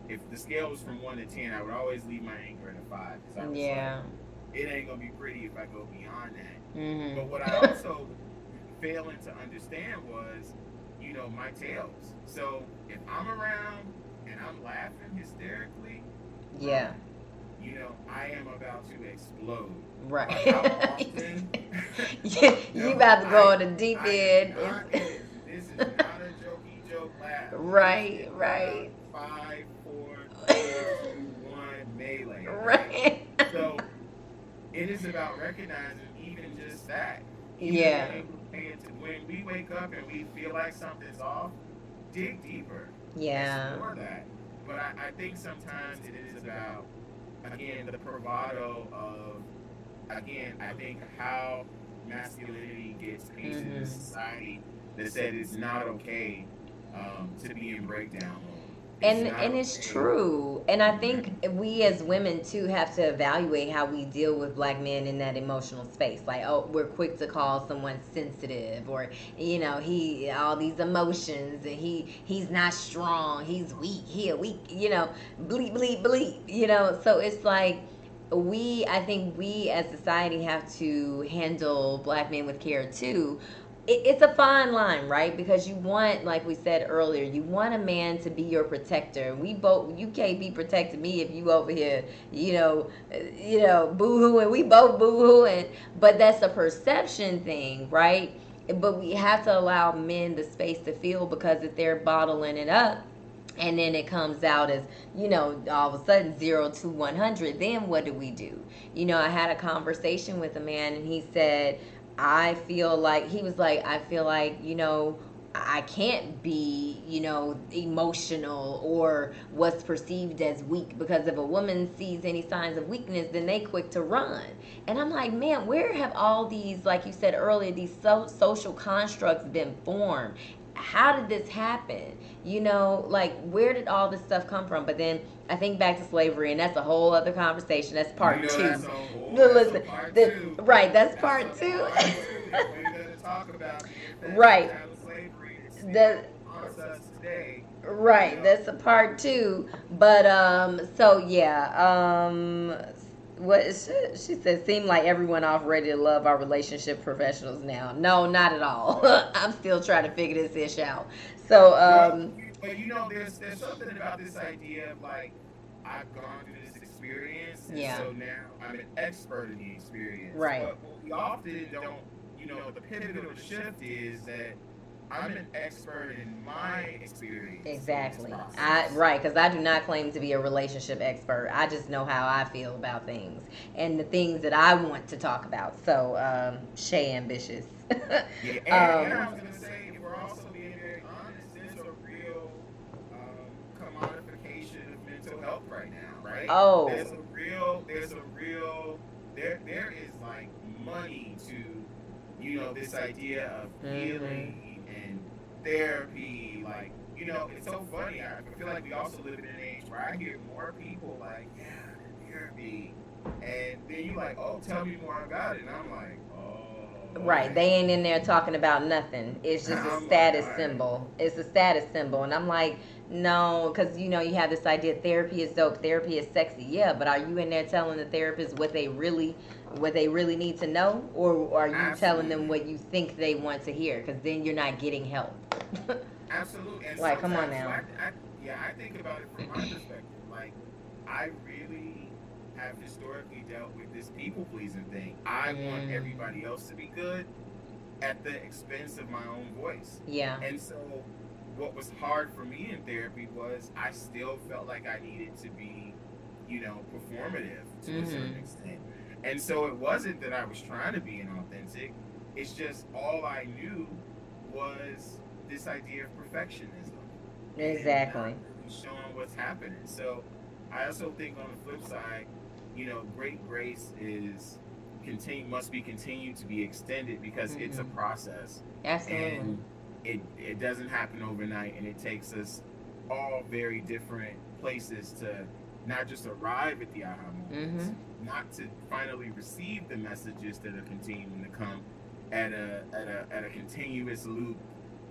If the scale was from one to ten, I would always leave my anger at a five Yeah. like, it ain't gonna be pretty if I go beyond that. hmm But what I also failing to understand was, you know, my tails. So if I'm around and I'm laughing hysterically, Yeah. you know, I am about to explode. Right. Like, how often? yeah, you No, about to go I- on the deep I end. not This is not a jokey joke laugh. Right, right. Five, four, three, two, one melee. right. So it is about recognizing even just that. Even Yeah. When, we wake up and we feel like something's off, dig deeper. yeah. Explore that. But I, I think sometimes it is about, again, the bravado of, again, I think how masculinity gets painted in Mhm. society that said it's not okay um, to be in breakdown mode. And and it's true. And i think we as women too have to evaluate how we deal with black men in that emotional space. Like oh we're quick to call someone sensitive or you know he all these emotions and he he's not strong. He's weak. He a weak you know bleep bleep bleep you know? So it's like we i think we as society have to handle black men with care too it, it's a fine line, right? Because you want, like we said earlier, you want a man to be your protector. We both, you can't be protecting me if you over here, you know, you know, boo hoo and we both boo hoo and but that's a perception thing, right? But we have to allow men the space to feel because if they're bottling it up, and then it comes out as you know all of a sudden zero to 100 then what do we do you know i had a conversation with a man and he said i feel like he was like i feel like you know i can't be you know emotional or what's perceived as weak. Because if a woman sees any signs of weakness then they quick to run. And i'm like man where have all these like you said earlier these so- social constructs been formed how did this happen? You know, like where did all this stuff come from? But then I think back to slavery, and that's a whole other conversation. That's part You know, two. that's whole- No, that's a listen, part the- two. right, that's That's part two. part two that we're gonna talk about the effect Right. of chattel slavery that's The- haunts us today. Right, that's a part two. But um, so yeah, um, what she, said seemed like everyone off ready to love our relationship professionals now. No, not at all. I'm still trying to figure this ish out. So um, but you know, there's there's something about this idea of like I've gone through this experience, and Yeah. so now I'm an expert in the experience. Right. But what we often don't, you know, the pivotal shift is that I'm an expert in my experience. Exactly. I right because I do not claim to be a relationship expert. I just know how I feel about things and the things that I want to talk about. So, um, Shay ambitious. Yeah, and, and I um, was gonna say, if we're also being very honest, there's a real um, commodification of mental health right now, right? Oh. there's a real, there's a real, there, there is like money to, you know, this idea of Mhm. healing and therapy. Like, you know, it's so funny. I feel like we also live in an age where I hear more people like, yeah, therapy. And then you like, oh, tell me more about it. And I'm like, oh. Right, they ain't in there talking about nothing. It's just a status alright. symbol. It's a status symbol, and I'm like, no, because you know you have this idea therapy is dope, therapy is sexy. Yeah, but are you in there telling the therapist what they really, what they really need to know, or are you telling them what you think they want to hear? Because then you're not getting help. Absolutely. And Like, come on now. I, I, yeah, I think about it from my perspective. Like, I really have historically dealt with this people pleasing thing. I want Mm. everybody else to be good at the expense of my own voice. yeah, And so, what was hard for me in therapy was I still felt like I needed to be you know, performative to mm-hmm. a certain mm-hmm. extent. And so it wasn't that I was trying to be inauthentic. It's just all I knew was this idea of perfectionism. Exactly. Showing what's happening. So I also think on the flip side, you know, great grace is continue must be continued to be extended because mm-hmm. it's a mm-hmm. process. Absolutely. And it it doesn't happen overnight and it takes us all very different places to not just arrive at the aha moments, mm-hmm. not to finally receive the messages that are continuing to come at a at a at a continuous loop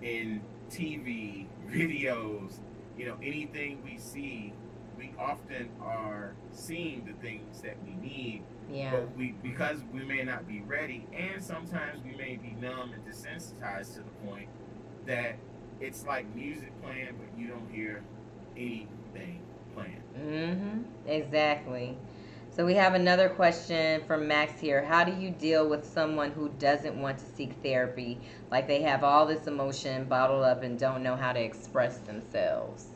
in TV, videos, you know, anything we see, we often are seeing the things that we need. Yeah. But we because we may not be ready and sometimes we may be numb and desensitized to the point that it's like music playing but you don't hear anything playing. Mhm. Exactly. So we have another question from Max here. How do you deal with someone who doesn't want to seek therapy? Like they have all this emotion bottled up and don't know how to express themselves.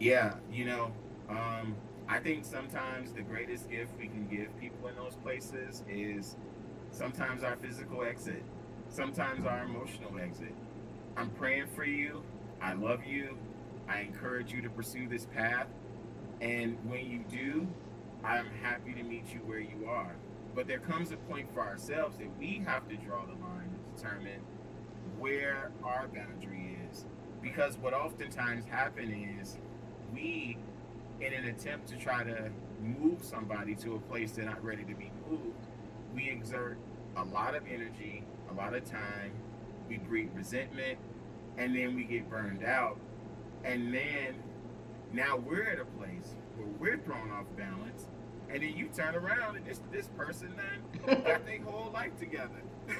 Yeah, you know, um, I think sometimes the greatest gift we can give people in those places is sometimes our physical exit, sometimes our emotional exit. I'm praying for you. I love you. I encourage you to pursue this path. And when you do, I'm happy to meet you where you are. But there comes a point for ourselves that we have to draw the line and determine where our boundary is. Because what oftentimes happens is we, in an attempt to try to move somebody to a place they're not ready to be moved, we exert a lot of energy, a lot of time, we breed resentment, and then we get burned out. And then now we're at a place where we're thrown off balance and then you turn around and this this person then got their whole life together.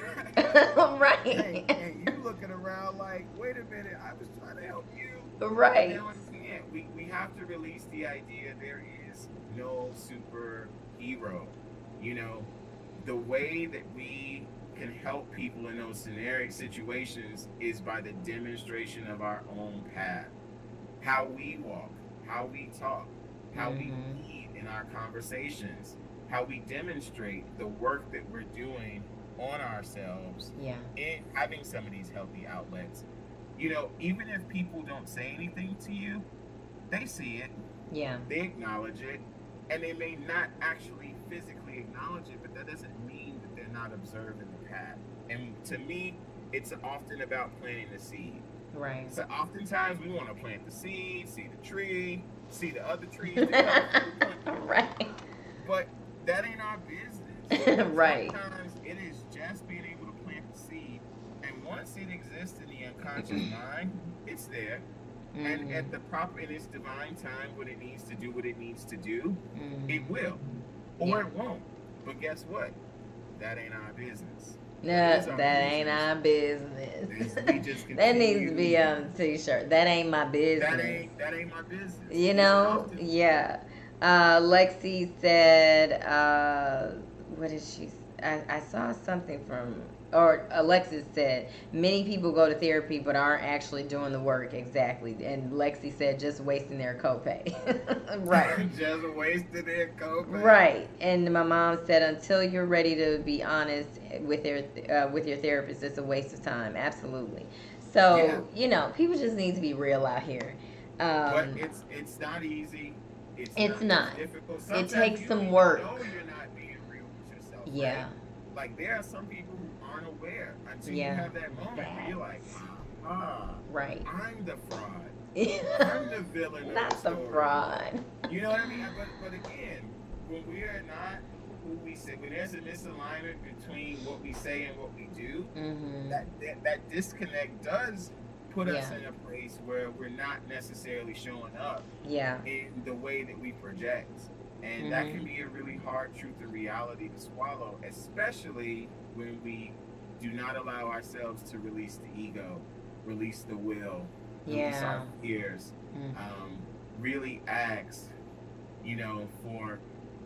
right. And, and, you looking around like, wait a minute, I was trying to help you. Right. we, we have to release the idea there is no superhero. You know, the way that we can help people in those scenario situations is by the demonstration of our own path. How we walk, how we talk, how mm-hmm. we in our conversations, how we demonstrate the work that we're doing on ourselves yeah. in having some of these healthy outlets. You know, even if people don't say anything to you, they see it. Yeah. They acknowledge it. And they may not actually physically acknowledge it, but that doesn't mean that they're not observing the path. And to me, it's often about planting the seed. Right. So oftentimes we want to plant the seed, see the tree, see the other trees. right. But that ain't our business. right. Sometimes it is just being able to plant the seed, and once it exists in the unconscious mind, it's there. Mm-hmm. And at the proper in its divine time, when it needs to do what it needs to do, mm-hmm. it will, or yeah. it won't. But guess what? That ain't our business. No, that business. ain't our business. that needs to be on a t-shirt. That ain't my business. That ain't that ain't my business. You know? Yeah. Uh, Lexi said, uh, what did she? I, I saw something from or Alexis said, many people go to therapy but aren't actually doing the work exactly. And Lexi said, just wasting their copay. right. just wasting their copay. Right. And my mom said, until you're ready to be honest with your uh, with your therapist, it's a waste of time. Absolutely. So yeah. you know, people just need to be real out here. Um, but it's it's not easy. It's, it's not. not. Difficult. It takes some work. Yourself, Yeah. Right? Like there are some people aren't aware until yeah. you have that moment where you're like, ah, right. I'm the fraud. I'm the villain. Not the, the fraud. You know what I mean? But, but again, when we are not who we say, when there's a misalignment between what we say and what we do, mm-hmm. that, that, that disconnect does put yeah. us in a place where we're not necessarily showing up yeah. in the way that we project. And mm-hmm. that can be a really hard truth and reality to swallow, especially when we do not allow ourselves to release the ego, release the will, release yeah. our fears, mm-hmm. um, really ask, you know, for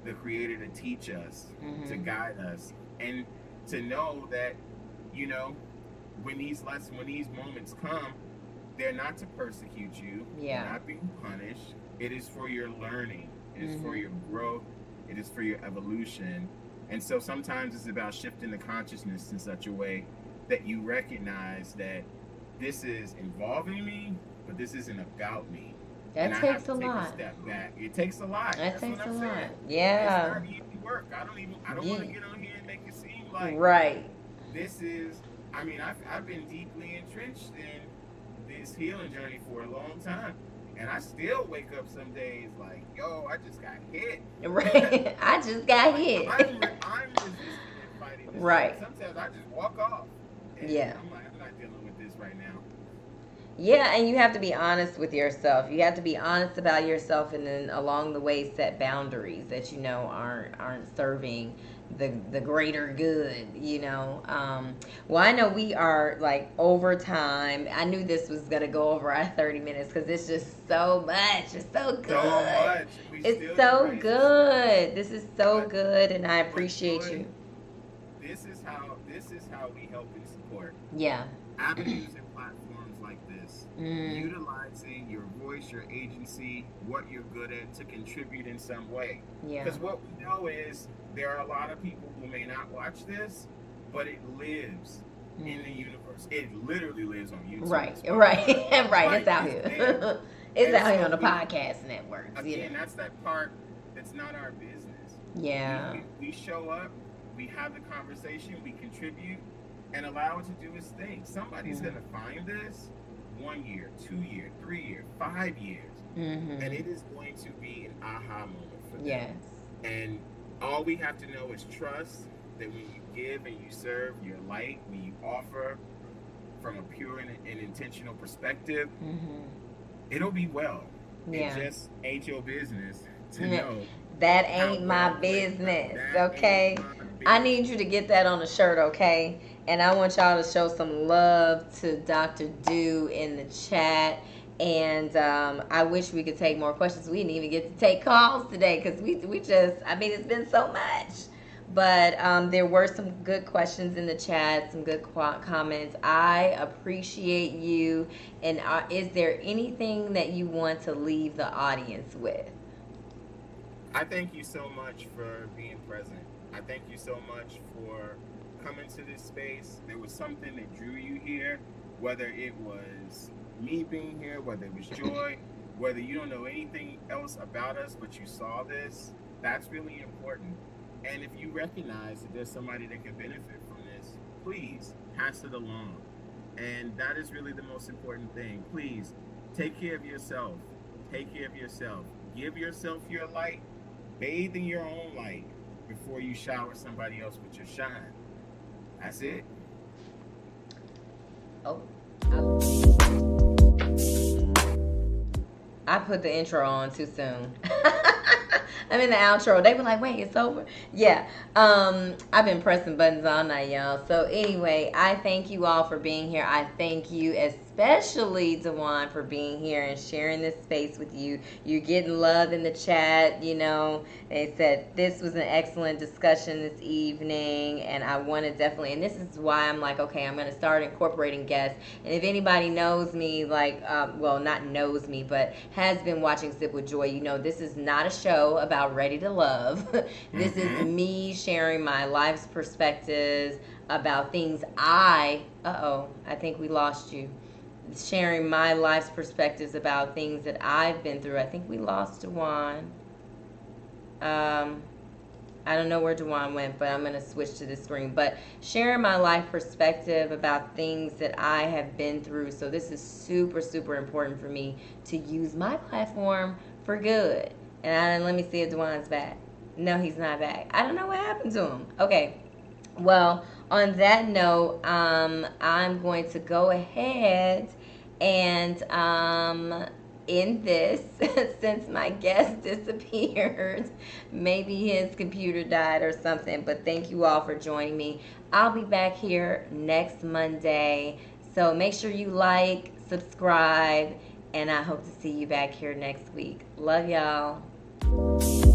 the Creator to teach us, mm-hmm. to guide us, and to know that, you know, when these lessons, when these moments come, they're not to persecute you. Yeah. not being punished. It is for your learning. It is mm-hmm. for your growth. It is for your evolution. And so sometimes it's about shifting the consciousness in such a way that you recognize that this is involving me, but this isn't about me. That and takes a lot. A step back. It takes a lot. That That's takes a lot. Yeah. It's not easy work. I don't even. I don't yeah. want to get on here and make it seem like right. This is. I mean, I've I've been deeply entrenched in this healing journey for a long time. And I still wake up some days like, yo, I just got hit. Right. I just got hit. Right. Sometimes I just walk off. yeah. I'm like, I'm not dealing with this right now. Yeah, and you have to be honest with yourself. You have to be honest about yourself, and then along the way set boundaries that you know aren't aren't serving the the greater good. You know. Um, well, I know we are like over time. I knew this was gonna go over our thirty minutes because it's just so much. It's so good. So much. It's so good. This is so good, and I appreciate you. This is how this is how we help and support. Yeah. Avenues and platforms like this, mm. utilizing your voice, your agency, what you're good at to contribute in some way. Yeah. Because what we know is there are a lot of people who may not watch this, but it lives mm. in the universe. It literally lives on YouTube. Right, right, right. It's out here. it's out here on the podcast network. Again, you know? that's that part that's not our business. Yeah. We, we show up, we have the conversation, we contribute, and allow it to do its thing. Somebody's mm. going to find this one year, two year, three year, five years, mm-hmm. and it is going to be an aha moment for them. Yes. And all we have to know is trust that when you give and you serve your light, when you offer from a pure and, and intentional perspective, mm-hmm. it'll be well. Yeah. It just ain't your business to know. That ain't my business, okay? I need you to get that on a shirt, okay? And I want y'all to show some love to Dr. Du in the chat. And um, I wish we could take more questions. We didn't even get to take calls today because we, we just, I mean, it's been so much. But um, there were some good questions in the chat, some good comments. I appreciate you. And uh, is there anything that you want to leave the audience with? I thank you so much for being present. I thank you so much for coming to this space. There was something that drew you here, whether it was me being here, whether it was joy, whether you don't know anything else about us, but you saw this. That's really important. And if you recognize that there's somebody that can benefit from this, please pass it along. And that is really the most important thing. Please take care of yourself. Take care of yourself. Give yourself your light. Bathe in your own light before you shower somebody else with your shine. That's it. Oh. I put the intro on too soon. I'm in the outro. They were like, wait, it's over. Yeah. Um, I've been pressing buttons all night, y'all. So anyway, I thank you all for being here. I thank you especially DuJuan for being here and sharing this space with you. You're getting love in the chat, you know. They said this was an excellent discussion this evening and I want to definitely and this is why I'm like, okay, I'm gonna start incorporating guests. And if anybody knows me, like um, well not knows me, but has been watching Sip with Joy, you know this is not a show about about Ready to Love. this mm-hmm. is me sharing my life's perspectives about things I, uh oh, I think we lost you. Sharing my life's perspectives about things that I've been through. I think we lost DuJuan. Um, I don't know where DuJuan went, but I'm going to switch to the screen. But sharing my life perspective about things that I have been through. So, this is super, super important for me to use my platform for good. And I, let me see if DuJuan's back. No, he's not back. I don't know what happened to him. Okay. Well, on that note, um, I'm going to go ahead and um, end this since my guest disappeared. Maybe his computer died or something, but thank you all for joining me. I'll be back here next Monday. So make sure you like, subscribe, and I hope to see you back here next week. Love y'all.